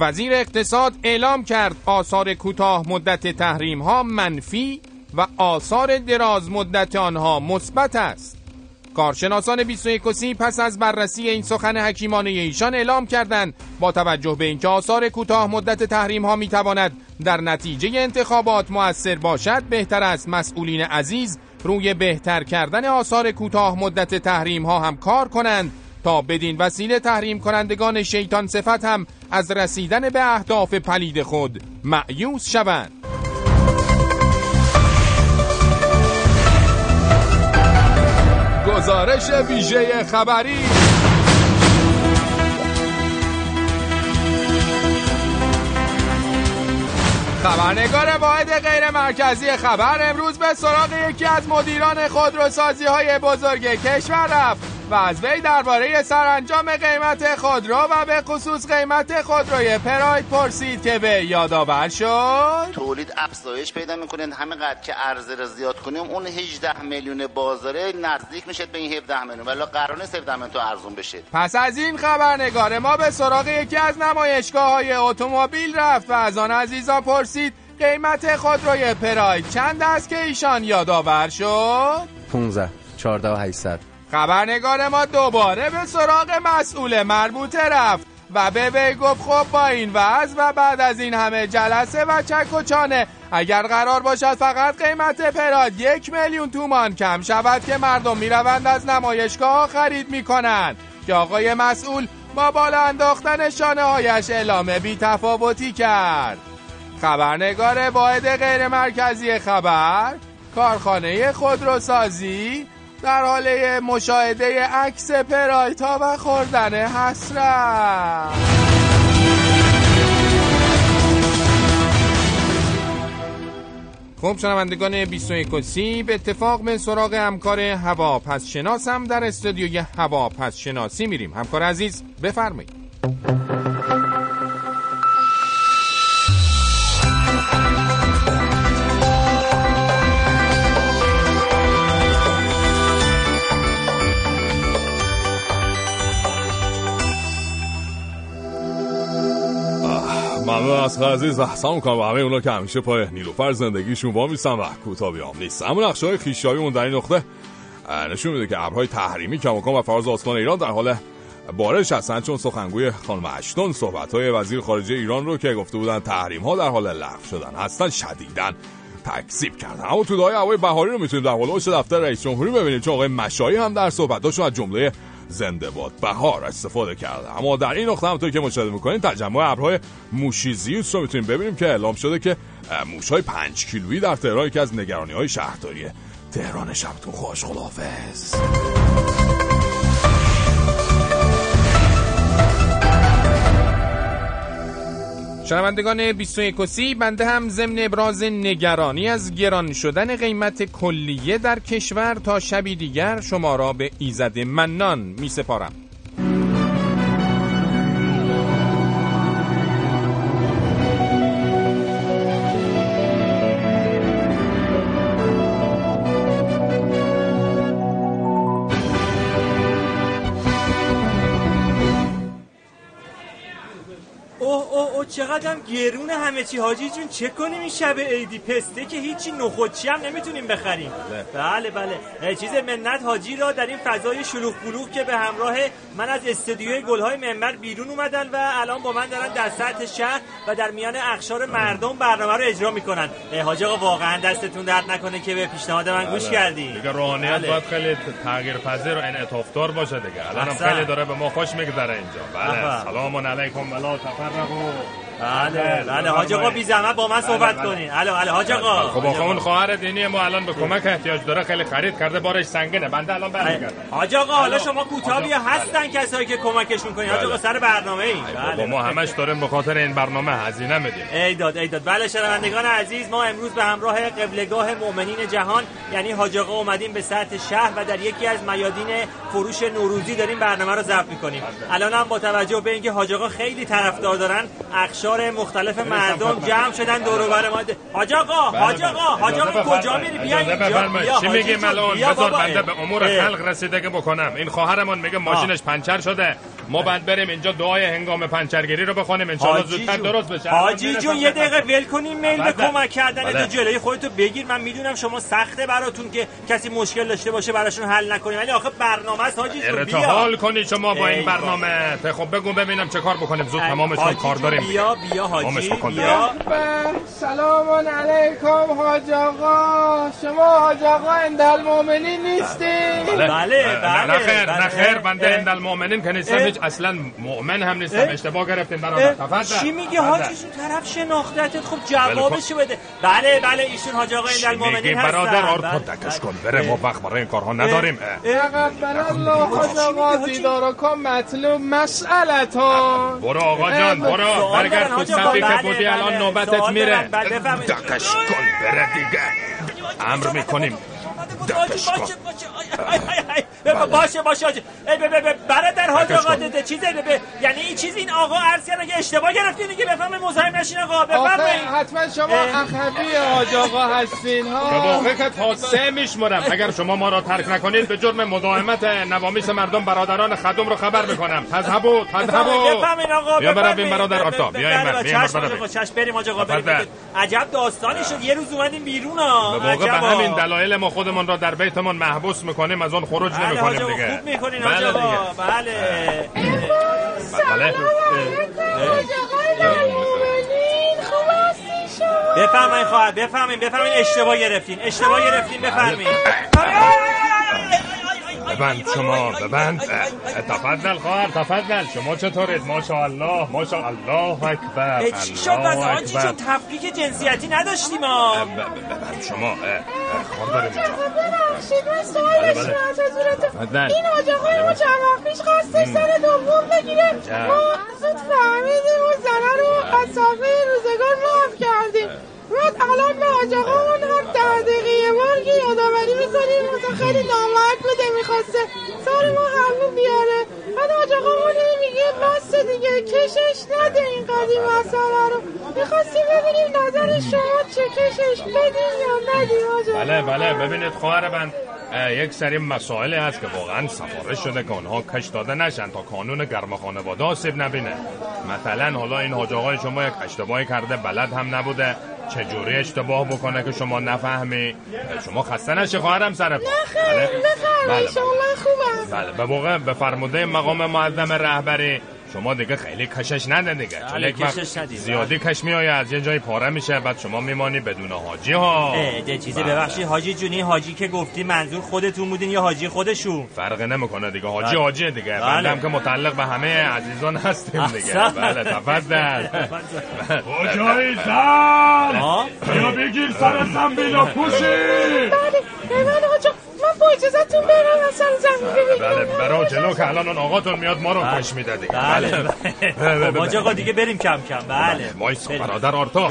وزیر اقتصاد اعلام کرد آثار کوتاه مدت تحریم ها منفی و آثار دراز مدت آنها مثبت است. کارشناسان 21 و 30 پس از بررسی این سخن حکیمانه ایشان اعلام کردند. با توجه به اینکه آثار کوتاه مدت تحریم ها می تواند در نتیجه انتخابات مؤثر باشد بهتر است مسئولین عزیز روی بهتر کردن آثار کوتاه مدت تحریم ها هم کار کنند تا بدین وسیله تحریم کنندگان شیطان صفت هم از رسیدن به اهداف پلید خود معیوس شوند. گزارش ویژه خبری. خبرنگار واحد غیر مرکزی خبر امروز به سراغ یکی از مدیران خودروسازی های بزرگ کشور رفت. و از وی درباره سرانجام قیمت خودرو و به خصوص قیمت خودروی پراید پرسید که به یادآور شد. تولید افزایش پیدا می‌کنه همینقدر که عرضه رو زیاد کنیم اون 18 میلیون بازاره نزدیک میشه به این 17 میلیون. ولی قرار نیست 17 میلیون تو ارزون بشه. پس از این خبرنگار ما به سراغ یکی از نمایشگاه های اتومبیل رفت و از آن عزیزا پرسید قیمت خودروی پراید چند است که ایشان یادآور شد؟ 15 14 و 800 خبرنگار ما دوباره به سراغ مسئول مربوطه رفت و به وی گفت خب با این وضع و بعد از این همه جلسه و چک و چانه اگر قرار باشد فقط قیمت پراد یک میلیون تومان کم شود که مردم می‌روند از نمایشگاه خرید می‌کنند. که آقای مسئول با بالا انداختن شانه هایش اعلام بی تفاوتی کرد. خبرنگار واحد غیر مرکزی خبر کارخانه خودروسازی در حال مشاهده عکس پرایتا و خوردن حسرت. خب شنوندگان 21 سی به اتفاق به سراغ همکار هوا پس شناسم در استودیوی هوا پس شناسی میریم. همکار عزیز بفرمایید. نسخ عزیز احسان می‌کنم همه اونا که همیشه پای نیلوفر زندگیشون وا میستن و کوتاه بیام نیست. اما نقشه های خیشاییمون در این نقطه نشون میده که ابرهای تحریمی کماکان و فراز آسمان ایران در حال بارش هستن چون سخنگوی خانم اشتون صحبت های وزیر خارجه ایران رو که گفته بودن تحریم ها در حال لغو شدن هستن شدیدن تکذیب کردن. اما تو دهای هوای بهاری رو می‌تونیم در هولوش دفتر رئیس جمهوری ببینیم چون آقای مشایی هم در صحبتاشون از جمله زنده باد بهار استفاده کرده اما در این نقطه همونطور که مشاهده می‌کنید تجمع ابرهای موشیزیوس رو می‌تونیم ببینیم که اعلام شده که موشهای پنج کیلویی در تهران یکی از نگرانی های شهرداریه تهران شبتون. خوش خداحافظ. شنوندگان 21 سی بنده هم ضمن ابراز نگرانی از گران شدن قیمت کلیه در کشور تا شبی دیگر شما را به ایزد منان می سپارم اوه چقدرم گرون همه چی. حاجی جون چه کنیم این شب عیدی پسته که هیچی نخودچی هم نمی‌تونیم بخریم. بله. بله اه، چیز منت حاجی را در این فضای شلوغ بلوغ که به همراه من از استودیوی گلهای منبر بیرون اومدن و الان با من دارن در سطح شهر و در میان اخشار مردم برنامه رو اجرا می‌کنن. حاجی آقا واقعا دستتون درد نکنه که به پیشنهاد من گوش کردی دیگه روحانیت بله. باید خیلی تغییر پذیر و انعطافدار باشه دیگه. الان هم. خیلی داره به ما خوش میگذره اینجا. بله. سلام علیکم. ولا تفرقوا. بله بله. حاج آقا بی زحمت با من صحبت بله. کنین. الو الو حاج آقا. خب آخه اون خواهر دینی ما الان به کمک احتیاج داره خیلی خرید کرده بارش سنگینه. بنده الان برمیگردم حاج آقا حالا. شما کوتابی. هستن کسایی که کمکش می‌کنین حاج بله. آقا سر برنامه ای. بابا ما همش داریم به خاطر این برنامه هزینه میدیم. ای داد ای داد. بله شنوندگان عزیز ما امروز به همراه قبلگاه مؤمنین جهان یعنی حاج آقا اومدیم به سطح شهر و در یکی از میادین فروش نوروزی داریم برنامه رو ضبط می‌کنیم. الان هم با توجه به اینکه حاج آقا خیلی طرفدار دارن اخشار مختلف مردم جمع شدن دور بر ما. حاج آقا بله، حاج بله. آقا حاج آقا کجا. میری؟ بیا اینجا. چی میگیم جون، الان بذار. بنده به امور. خلق رسیدگی بکنم. این خواهرمون میگه ماشینش پنچر شده. ما بعد بریم اینجا دعای هنگام پنچرگیری رو بخونیم. حاجی زودتر. درست بشه. حاجی جون یه دقیقه ول کنین میل به بله. کمک کردن بله. تو جلوی خودتو بگیر. من می‌دونم شما سخته براتون که کسی مشکل داشته باشه براشون حل نکنیم. ولی آخه برنامه است حاجی جون بیا. ارتحال کنی شما با این ای برنامه. خب بگو ببینم چه کار بکنیم. زود تمامش کار داریم. بیا بیا حاجی. بیا. سلام علیکم حاج آقا. شما حاج آقا اندل مومنی نیستی بله، نه نه خیر بله. نه خیر بنده. اندل مؤمنین که نیستم اصلا مؤمن هم نیستم اه. اشتباه گرفتیم برادر. اه، تفضل. چی میگه. حاجی جون طرف شناختتت. خب جوابشو بده. بله بله ایشون حاج آقا میگی مومنین هستن. برادر؟ آر بله. خود دکش کن بره ما وقت برای این کارها نداریم. اه. تقبل الله حاج آقا دیدارکم مطلوب مسئلتون برو آقا جان برو. برگرد تو. صفی که بله، بودی الان بله. نوبتت میره. بله،. دکش کن بره دیگه. امر می‌کنیم. کن. باشه باشه. آی، آی، آی، آی. باشه باشه حاجی. ای ب- ب- ب- برادر حاج آقا. ده- چیزه ب- ب- یعنی این چیز این آقا عرض کردن که اشتباه گرفتین دیگه بفهمه مزاحم نشین آقا. بفرمایید. حتما شما اخوی حاج آقا هستین به ها تا سه میشمرم. اگر شما ما را ترک نکنید به جرم مزاحمت نوامیس مردم برادران خدم رو خبر می‌کنم. تذهبو تذهبو بفهمین آقا بیا برویم. برادر ب- ب- آفتاب. بیا این بله، بر چشم بریم. آقا بریم. عجب داستانی شد. یه روز اومدیم بیرون ها. به. همین دلایل ما خودمون را در بیتمون محبوس می‌کنیم از اون خروج بله نمی‌کنیم دیگه. خوب می‌کنین حاج بله آقا دیگه. بله. بله. بفرمایید خواهر بفرمایید بفرمایید اشتباه گرفتین اشتباه گرفتین بفرمایید. ببند شما ببند. تفضل خواهر تفضل. شما چطورید؟ ماشاءالله ماشاءالله اکبر چی شد؟ آجی اکبر. چون تفکیک جنسیتی نداشتیم ببند شما اه، اه، کار داریم اینجا. ببخشید من سوال بله، بله. تفضل. این حاج آقای ما چند وقت پیش خواستش م. سر دوم بگیره. ما زود فهمیدیم و زنه رو از صفحه روزگار محو کردیم. بعد الان به حاج آقامون هر ده دقیقه بار که یادآوری می‌کنیم. مثلا خیلی نامرد بوده می‌خواسته سر ما حلمو بیاره. بعد هی میگه بس دیگه کشش نده این اومدیم مسئله رو. می‌خواستیم ببینیم نظر شما چه کشش بدیم یا ندیم بله بله. ببینید خواهر اه، یک سری مسائلی هست که واقعا سفارش شده که آنها کش داده نشن تا کانون گرم خانواده آسیب نبینه. مثلا حالا این حاج شما یک اشتباهی کرده بلد هم نبوده. چجوری اشتباه بکنه که شما نفهمی؟ شما خسته نشی خواهرم سر نه خیلی بفرمایید شما خوبم بله به موقع به فرموده مقام معظم رهبری شما دیگه خیلی کشش نده دیگه. چون بله، یک وقت ندید. زیادی کش میآید از یه جایی پاره میشه بعد شما میمانی بدون حاجی ها. ده چیزی بله. ببخشید حاجی جونی حاجی که گفتی منظور خودتون بودین یا حاجی خودشون؟ فرق نمی‌کنه دیگه حاجی بله. حاجی دیگه. بله. هم که متعلق به همه عزیزان هستیم دیگه. بله تفضل. *laughs* کجایی زن بیا بگیر سر زنبیل و پوشی. بله با اجازتون برم اصلا زمین ببینم بله برای جلو که الان اون آقاتون میاد ما رو کش میده دیگه بله بله. خب حاج آقا دیگه بریم کم کم بله بریم. برادر آرتا.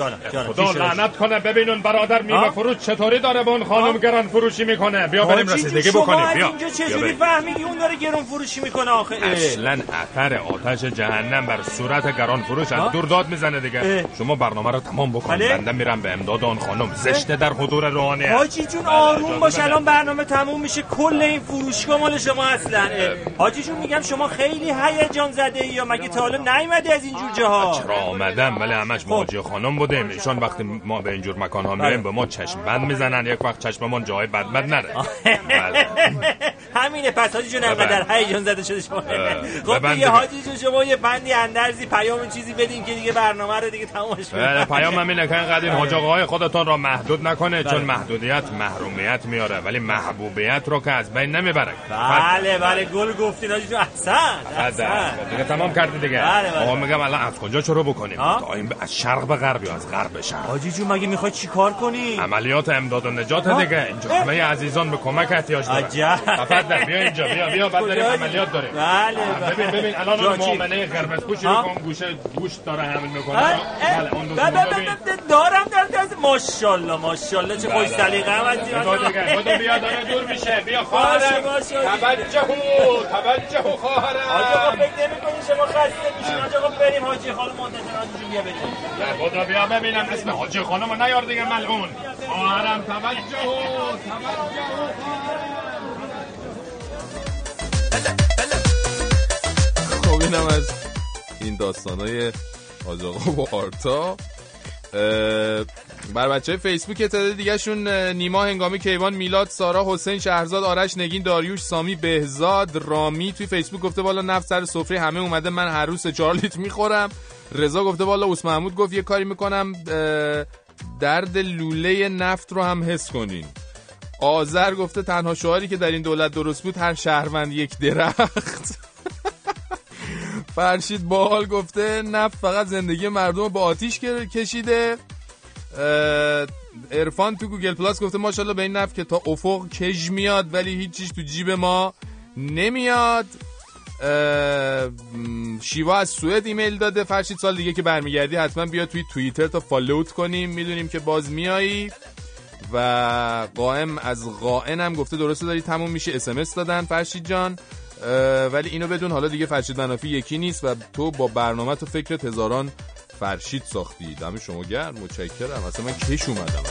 خدا؟ لعنت کنه ببین اون برادر میوه؟ فروش چطوری داره به اون خانم گران فروشی می‌کنه بیا بریم رسیدگی شما بکنیم بیا اینجا چجوری. فهمیدی اون داره گرون فروشی می‌کنه آخه. اصلا اثر آتش جهنم بر صورت گران فروش؟ از دور داد می‌زنه دیگه. شما برنامه رو تمام بکنید بله. بنده میرم به امداد آن خانم زشته در حضور روحانیت حاجی جون بله، آروم باش. الان برنامه تموم میشه کل این فروشگاه مال شما اصلا. حاجی جون میگم شما خیلی هیجان زده ای یا مگه تا حالا نیومدی از اینجور جاها چرا آمدم ولی همش خب. ماجی خانم بودیم ایشان وقتی ما به اینجور مکان ها میریم بله. به ما چشم بند می‌زنن یک وقت چشممون جای بد بد نره. *laughs* همینه پس حاجی جون انقدر هیجان زده شده شما. خب دیگه. حاجی جون شما یه بندی اندرزی پیام چیزی بدین که دیگه برنامه رو دیگه تمامش بله پیام هم اینه که اینقدر این حاج آقاهای خودتون را محدود نکنه بله. چون محدودیت محرومیت میاره ولی محبوبیت رو که از بین نمی‌بره بله بله گل گفتین حاجی جون. احسن دیگه تمام کردی دیگه. بله، بله. آقا میگم الان از کجا شروع بکنیم؟ ها؟ تا این از شرق به غرب یا از غرب به شرق؟ حاجی جون مگه می‌خوای چیکار کنی؟ عملیات امداد و نجات؟ دیگه. اینجا. همه عزیزان به کمک احتیاج دارن تفضل بیا اینجا بیا بیا کجا؟ عملیات داریم. بله، بله. ببین ببین الان؟ معامله قرمز پوشی ها؟ رو کن گوشه گوشت داره حمل می‌کنه. بله اون دو اه، تا ب- ب- ببین. ب- ب- دارم دارم دارم. ماشاءالله ماشاءالله چه خوش بله. سلیقه هم بگو دیگه بیا داره دور میشه. بیا خواهرم. باشه توجه توجه حاج آقا خواهرم فکر نمی‌کنی شما خسته میشین؟ آقا بریم. حاجی خانم منتظر حاجی جون بیا بریم بودو بیا ببینم اسم حاجی خانم نیار دیگه ملعون. خواهرم توجه خب از این داستانای حاج آقا و آرتا. بر بچه های فیسبوک تعداد دیگه شون نیما هنگامی کیوان میلاد سارا حسین شهرزاد آرش نگین داریوش سامی بهزاد رامی توی فیسبوک گفته بالا نفت سر سفره همه اومده من هر روز لیتر می‌خورم. رضا گفته بالا اوس محمود گفت یه کاری می‌کنم درد لوله نفت رو هم حس کنین. آذر گفته تنها شعاری که در این دولت درست بود هر شهروند یک درخت. فرشید باحال گفته نفت فقط زندگی مردم رو به آتیش کشیده. اه، عرفان تو گوگل پلاس گفته ماشاءالله به این نفت که تا افق کش میاد ولی هیچیش تو جیب ما نمیاد. شیوا از سوئد ایمیل داده. فرشید سال دیگه که برمیگردی حتما بیا توی توییتر تا follow ت کنیم. می‌دونیم که باز میایی. و قائم از قائن هم گفته درسته داری تموم میشه. اسمس دادن. فرشید جان ولی اینو بدون حالا دیگه فرشید منافی یکی نیست و تو با برنامه تو فکرت هزاران فرشید ساختی. دم شما گرم. متشکرم. اصلا من کش اومدم.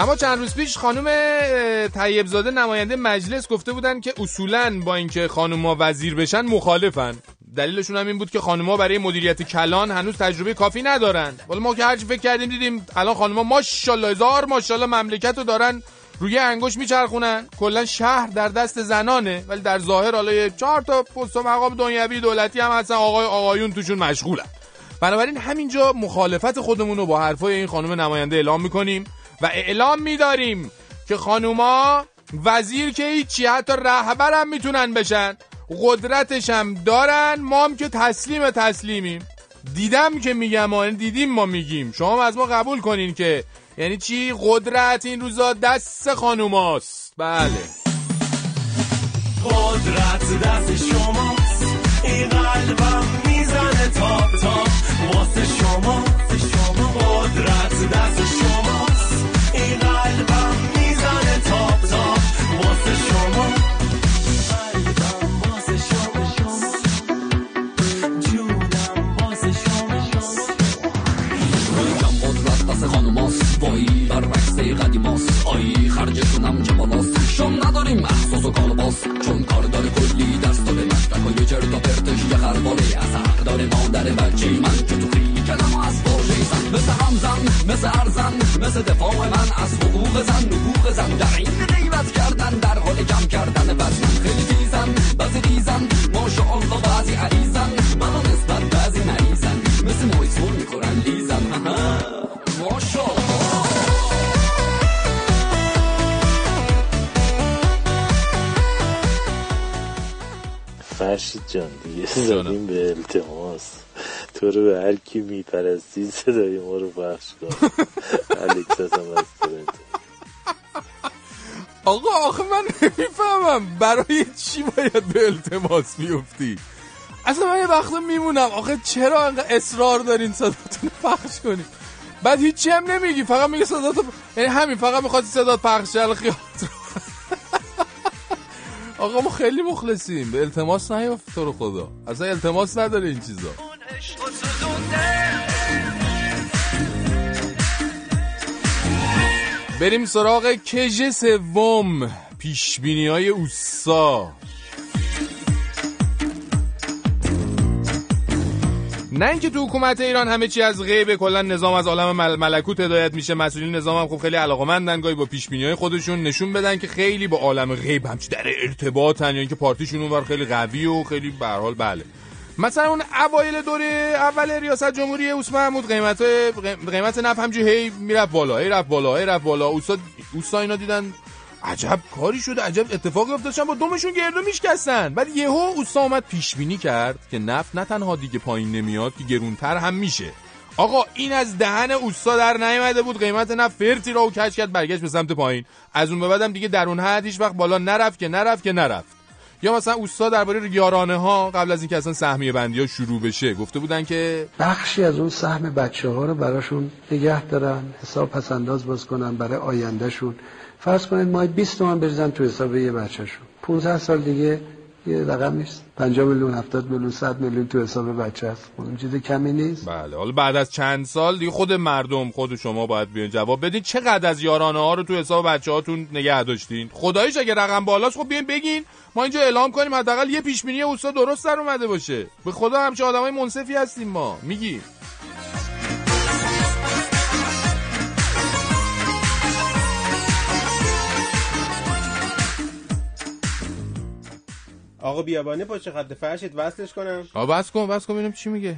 اما چند روز پیش خانم اه، طیب زاده نماینده مجلس گفته بودن که اصولا با اینکه خانوما وزیر بشن مخالفن. دلیلشون هم این بود که خانوما برای مدیریت کلان هنوز تجربه کافی ندارن. ولی ما که هرچی فکر کردیم دیدیم الان خانوما ماشاءالله هزار ماشاءالله مملکت رو دارن روی انگوش میچرخونن. کلا شهر در دست زنانه ولی در ظاهر حالا یه چهار تا پست و مقام دنیوی دولتی هم هستن آقای آقایون توشون مشغولن. بنابراین همینجا مخالفت خودمون رو با حرفای این خانم نماینده اعلام می‌کنیم و اعلام میداریم که خانوما وزیر که هیچی حتی رهبرم می‌تونن بشن. قدرتش هم دارن ما هم که تسلیم تسلیمیم. دیدم که میگم آن دیدیم ما میگیم. شما از ما قبول کنین که یعنی چی؟ قدرت این روزا دست خانوماست بله. قدرت دست شماست. این قلبم می‌زنه تاپ تاپ واسه شما و کالباس چون کار داره کلی دست داره مشتکای جرد و پرتش یه خرباله از حق داره مادر بچه من که تو خیلی کلم و از باشه زن مثل همزن مثل ارزن مثل دفاع من از حقوق زن حقوق زن. در این غیبت کردن در حال کم کردن فرشید جان دیگه. *laughs* زدیم به التماس. تو رو به هر کی میپرستی صدای ما رو پخش کن. الکس هم. آقا آخه من نمی‌فهمم. برای چی باید به التماس میفتی اصلا من یه وقتا میمونم. آخه چرا انقدر اصرار دارین صداتون پخش کنیم بعد هیچی هم نمیگی. فقط میگه صدات رو- یعنی همین فقط می‌خواد صدات پخش شه. خیالت رو آقا ما خیلی مخلصیم. به التماس نیافت تو رو خدا. اصلا التماس نداره این چیزا. بریم سراغ کژ سوم. پیشبینی های اوسا. نه اینکه تو حکومت ایران همه چی از غیب کلا نظام از عالم مل- ملکوت هدایت میشه. مسئولین نظام هم خب خیلی علاقمندن گاهی با پیش های خودشون نشون بدن که خیلی با عالم غیب همچی در ارتباطن یا اینکه پارتیشون اونور خیلی قوی و خیلی به حال بله. مثلا اون اوایل دوره اول ریاست جمهوری اوس محمود قیمت قیمت نفت همجوری هی می‌رفت بالا هی رفت بالا هی رفت بالا. اوسا اوسا اینا دیدن عجب کاری شده عجب اتفاقی افتادشن با دومشون گردو میشکستن. ولی یهو اوسا اومد پیش بینی کرد که نفت نه تنها دیگه پایین نمیاد که گرونتر هم میشه. آقا این از دهن اوسا در نیامده بود قیمت نفت فرتی را و کش کرد برگشت به سمت پایین. از اون به بعدم دیگه در اون حد هیچ وقت بالا نرفت که نرفت که نرفت. یا مثلا اوستا درباره یارانه ها قبل از اینکه اصلا سهمیه بندی ها شروع بشه گفته بودن که بخشی از اون سهم بچه ها رو براشون نگه دارن حساب پس انداز باز کنن برای آیندهشون. فرض کنید ماه 20 تومن بریزن تو حساب یه بچهشون 15 سال دیگه یه رقم نیست. 50 میلیون 70 میلیون 100 میلیون تو حساب بچه است اون چیز کمی نیست. بله حالا بعد از چند سال دیگه خود مردم خود شما باید بیان جواب بدین. چقدر از یارانه ها رو تو حساب بچه هاتون نگه داشتین؟ خداییش اگه رقم بالاست خب بیاین بگین. ما اینجا اعلام کنیم حداقل یه پیش بینی اوستا درست در اومده باشه. به خدا همچه آدمای منصفی هستیم ما. میگی آقا بیابانی پشت خط فرشید وصلش کنم. آ بس کن بس کن ببینم چی میگه.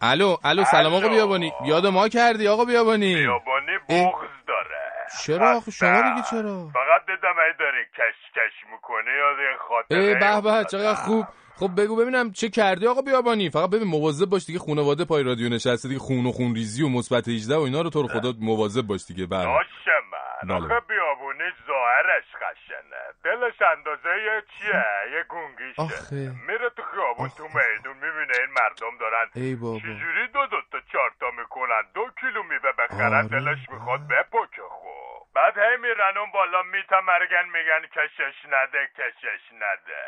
الو الو سلام آقا بیابانی. یاد ما کردی آقا بیابانی. بیابانی. بغز داره. چرا؟ آخه شما دیگه چرا؟ فقط دیدم ای داری کش کش می‌کنه یا یه خاطره ای به به. چقدر خوب. خب بگو ببینم چه کردی آقا بیابانی. فقط ببین مواظب باش دیگه خانواده پای رادیو نشسته دیگه خون و خون ریزی و مثبت 18 و اینا رو تو رو خدا مواظب باش دیگه بله باشه من بله. آخه بیابونی ظاهرش خشنه. دلش اندازه یه چیه؟ یه گونگیشه. آخه. میره تو خیابون تو میدون می‌بینه این مردم دارن ای بابا. چجوری دو دو تا چهار تا می‌کنن؟ دو کیلو میوه بخرن آره. دلش می‌خواد بپکه خوب. بعد هی میرن اون بالا میتمرگن میگن کشش نده کشش نده.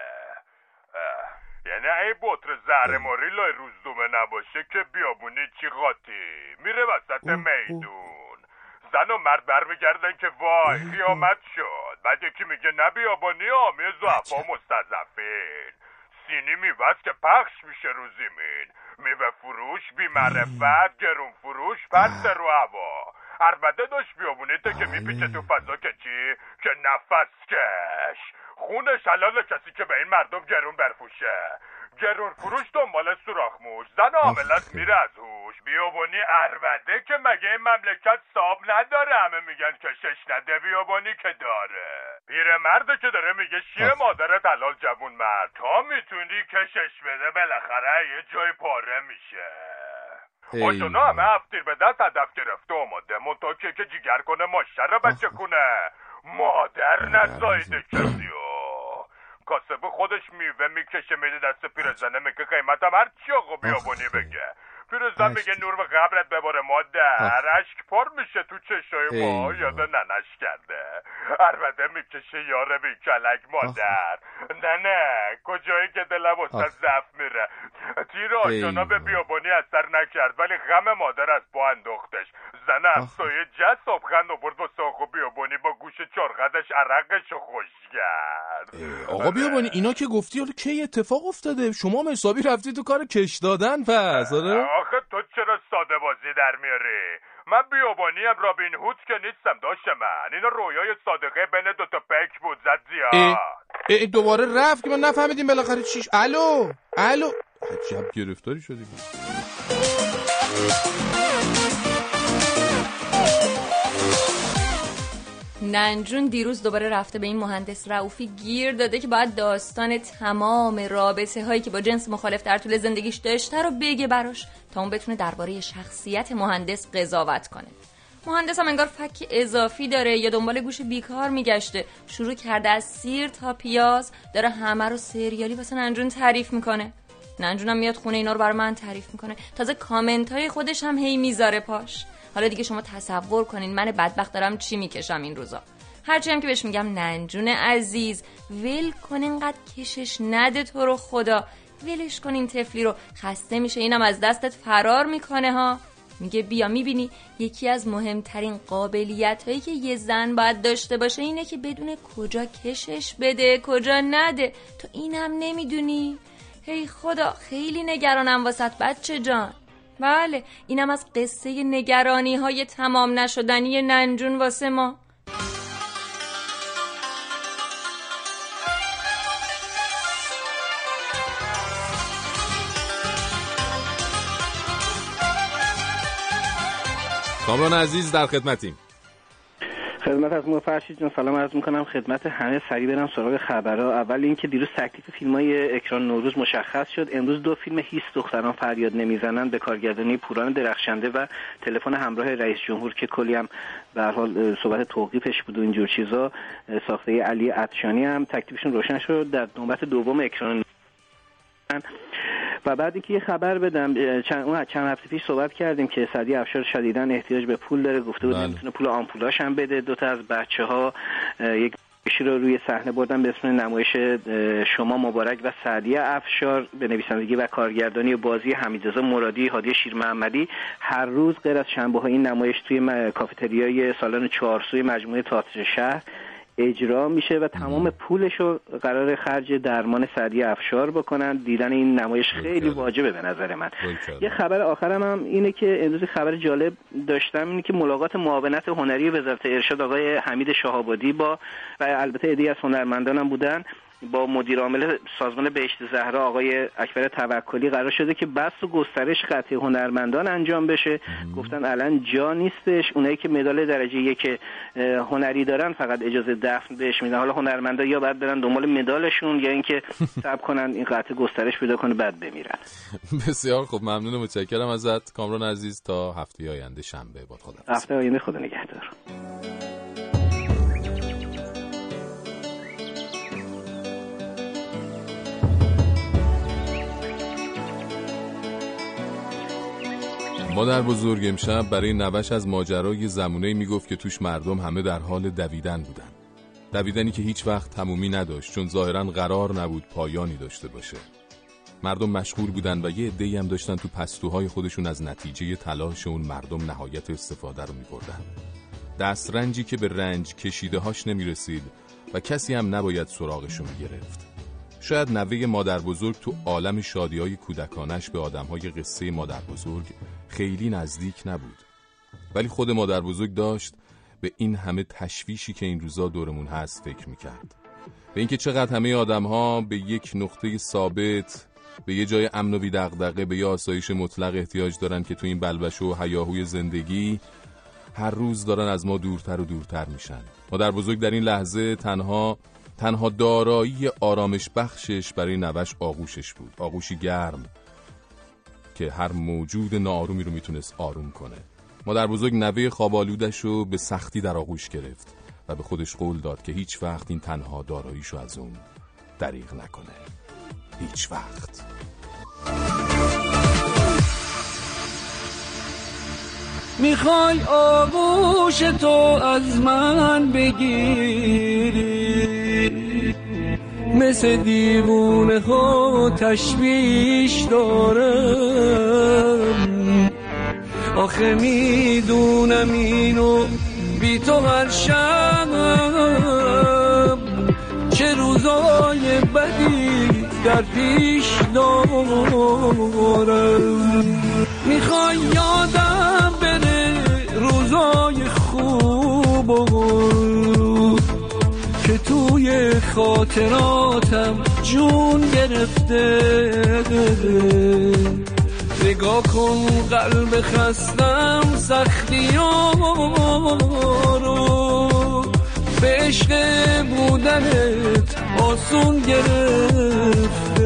اه. یعنی ای بطر زهر ماری لای روزدومه نباشه که بیابونی چی قاطی؟ میره وسط میدون. زن و مرد برمیگردن که وای قیامت شد. بعد یکی میگه نه بیابانی آمی زعفا مستضعفین. سینی میوست که پخش میشه رو زمین میوه فروش بی معرفت گرون فروش پست رو هوا. البته داشت بیابونی که میپیچه تو فضا که چی؟ که نفس کش. خونش حلال کسی که به این مردم گرون برفوشه. گرون فروش دنبال سوراخ موش زن عاملت میره از هوش. بیابانی اربده که مگه این مملکت صاحب نداره. همه میگن که شش نده بیابانی که داره. پیر مرده که داره میگه شیه مادرت حلال جوون مرد. تا می‌تونی کشش بده بالاخره یه جای پاره میشه. خودشونا همه هفتیر به دست هدف گرفته. آماده منطقه که که جیگر کنه ماشه رو بچه کنه مادر نسایده کسی کاسب خودش میوه می‌کشه میده دست پیرزنه میگه قیمتم هر چی آقا بیابونی بگه. پیرزن میگه نور به قبرت بباره مادر اشک پر میشه تو چشای ما. یاد ننش کرده. البته می‌کشه یاره بی کلک مادر نه نه. کجایی که دلم واسه ضعف میره. تیر آشنا به بیابانی اثر نکرد ولی غم مادر از با انداختش. زن افسایه جد صبحخند آورد واسه آقا بیابانی با گوش چرخدش عرقشو خوش کرد. آقا بیابانی اینا که گفتی حالا کی اتفاق افتاده؟ شما حسابی رفتی تو کار کش دادن پس آره؟ آخه تو چرا ساده بازی در میاری؟ من بیابانی هم رابین هود که نیستم داشت من. اینا رویای صادقه بین دوتا پک بود زد اه، زیاد اه، دوباره رفت که من نفهمیدیم بالاخره چیش. الو الو. عجب گرفتاری شدیم ننجون دیروز دوباره رفته به این مهندس رعوفی گیر داده که باید داستان تمام رابطه هایی که با جنس مخالف در طول زندگیش داشته رو بگه براش تا اون بتونه درباره شخصیت مهندس قضاوت کنه. مهندس هم انگار فک اضافی داره یا دنبال گوش بیکار میگشته. شروع کرده از سیر تا پیاز داره همه رو سریالی واسه ننجون تعریف می‌کنه. ننجونم میاد خونه اینا رو بر من تعریف می‌کنه. تازه کامنت های خودش هم هی می‌ذاره پاش. حالا دیگه شما تصور کنین من بدبخت دارم چی می‌کشم این روزا. هرچی هم که بهش میگم ننجون عزیز. ول کن اینقدر کشش نده تو رو خدا. ولش کن این تفلی رو. خسته میشه اینم از دستت فرار می‌کنه ها. میگه بیا می‌بینی یکی از مهمترین قابلیت هایی که یه زن باید داشته باشه اینه که بدون کجا کشش بده کجا نده. تو اینم نمی‌دونی؟ هی خدا خیلی نگرانم واسط بچه جان. بله اینم از قصه نگرانی های تمام نشدنی ننجون واسه ما. کامران عزیز در خدمتیم. خدمت از ما فرشید جان. سلام عرض می‌کنم. خدمت همه. سریع برم سراغ خبرها. اول اینکه دیروز تکلیف فیلم های اکران نوروز مشخص شد. امروز دو فیلم هیچ دختران فریاد نمی‌زنند به کارگردانی پوران درخشنده و تلفن همراه رئیس جمهور که کلی هم به حال صحبت توقیفش بود و اینجور چیزا. ساخته علی عطشانی هم. تکلیفشون روشن شد. در نوبت دوم اکران و بعد اینکه یه خبر بدم چند اون چند هفته پیش صحبت کردیم که سعدی افشار شدیدن احتیاج به پول داره گفته بود بله. نمی‌تونه پول آمپولاش هم بده. دو تا از بچه ها یک نمایشی رو روی صحنه بردن به اسم نمایش شما مبارک و سعدی افشار به نویسندگی و کارگردانی بازی حمیدرضا مرادی هادی شیر محمدی. هر روز غیر از شنبه ها این نمایش توی کافتریای سالن چهارسوی مجموعه تئاتر شهر. اجرا میشه و تمام پولش رو قرار خرج درمان سعدی افشار بکنن. دیدن این نمایش خیلی واجبه به نظر من. یه خبر آخرم هم اینه که امروز خبر جالب داشتم اینه که ملاقات معاونت هنری وزارت ارشاد آقای حمید شهابادی با و البته عده‌ای از هنرمندان هم بودن. با مدیر عامل سازمان بهشت زهرا آقای اکبر توکلی قرار شده که بست و گسترش قطعی هنرمندان انجام بشه. گفتن الان جا نیستش. اونایی که مدال درجه یک هنری دارن فقط اجازه دفن بهش میدن. حالا هنرمندا یا بعد برن دنبال مدالشون یا اینکه *laughs* صبر کنن این قطعه گسترش پیدا کنه بعد بمیرن. بسیار خوب. ممنون متشکرم ازت. کامران عزیز تا هفته آینده شنبه. باد خدا هفته آینده خدا نگهدار. مادر بزرگ امشب برای نوش از ماجرای زمونه می‌گفت که توش مردم همه در حال دویدن بودن. دویدنی که هیچ وقت تمومی نداشت چون ظاهرا قرار نبود پایانی داشته باشه. مردم مشغول بودن و یه عده‌ای هم داشتن تو پستوهای خودشون از نتیجه تلاش اون مردم نهایت استفاده رو میبردن دسترنجی که به رنج کشیده هاش نمی‌رسید و کسی هم نباید سراغشو می‌گرفت شاید نوه مادر بزرگ تو عالم شادی های کودکانش به آدم های قصه مادر بزرگ خیلی نزدیک نبود. ولی خود مادر بزرگ داشت به این همه تشویشی که این روزا دورمون هست فکر می‌کرد. به اینکه چقدر همه آدم ها به یک نقطه ثابت به یه جای امن و بیدقدقه به یه آسایش مطلق احتیاج دارن که تو این بلبشو و هیاهوی زندگی هر روز دارن از ما دورتر و دورتر میشن. مادر بزرگ در این لحظه تنها تنها دارایی آرامش بخشش برای نوش آغوشش بود. آغوشی گرم که هر موجود ناآرومی رو می‌تونست آروم کنه. مادر بزرگ نوه خوابالودش رو به سختی در آغوش گرفت و به خودش قول داد که هیچ وقت این تنها داراییشو از اون دریغ نکنه. هیچ وقت. می‌خوای آغوش تو از من بگیری؟ مثل دیوونه ها تشویش دارم. آخه می‌دونم اینو بی تو هر شب چه روزای بدی در پیش دارم. می‌خوای یادم بره روزای خوب و توی خاطراتم جون گرفته. نگاه کن قلب خستم سختی رو به عشق بودنت آسون گرفته.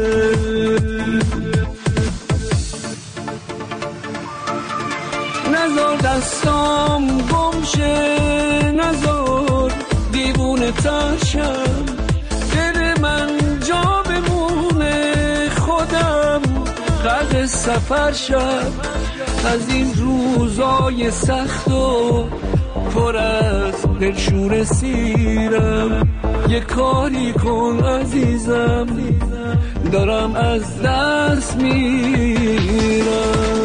نزار دستام گمشه نزار دیوونه ترشم دل من جا بمونه خودم. قد سفر شد. از این روزای سخت و پر از دلشور سیرم. یه کاری کن عزیزم. دارم از دست میرم.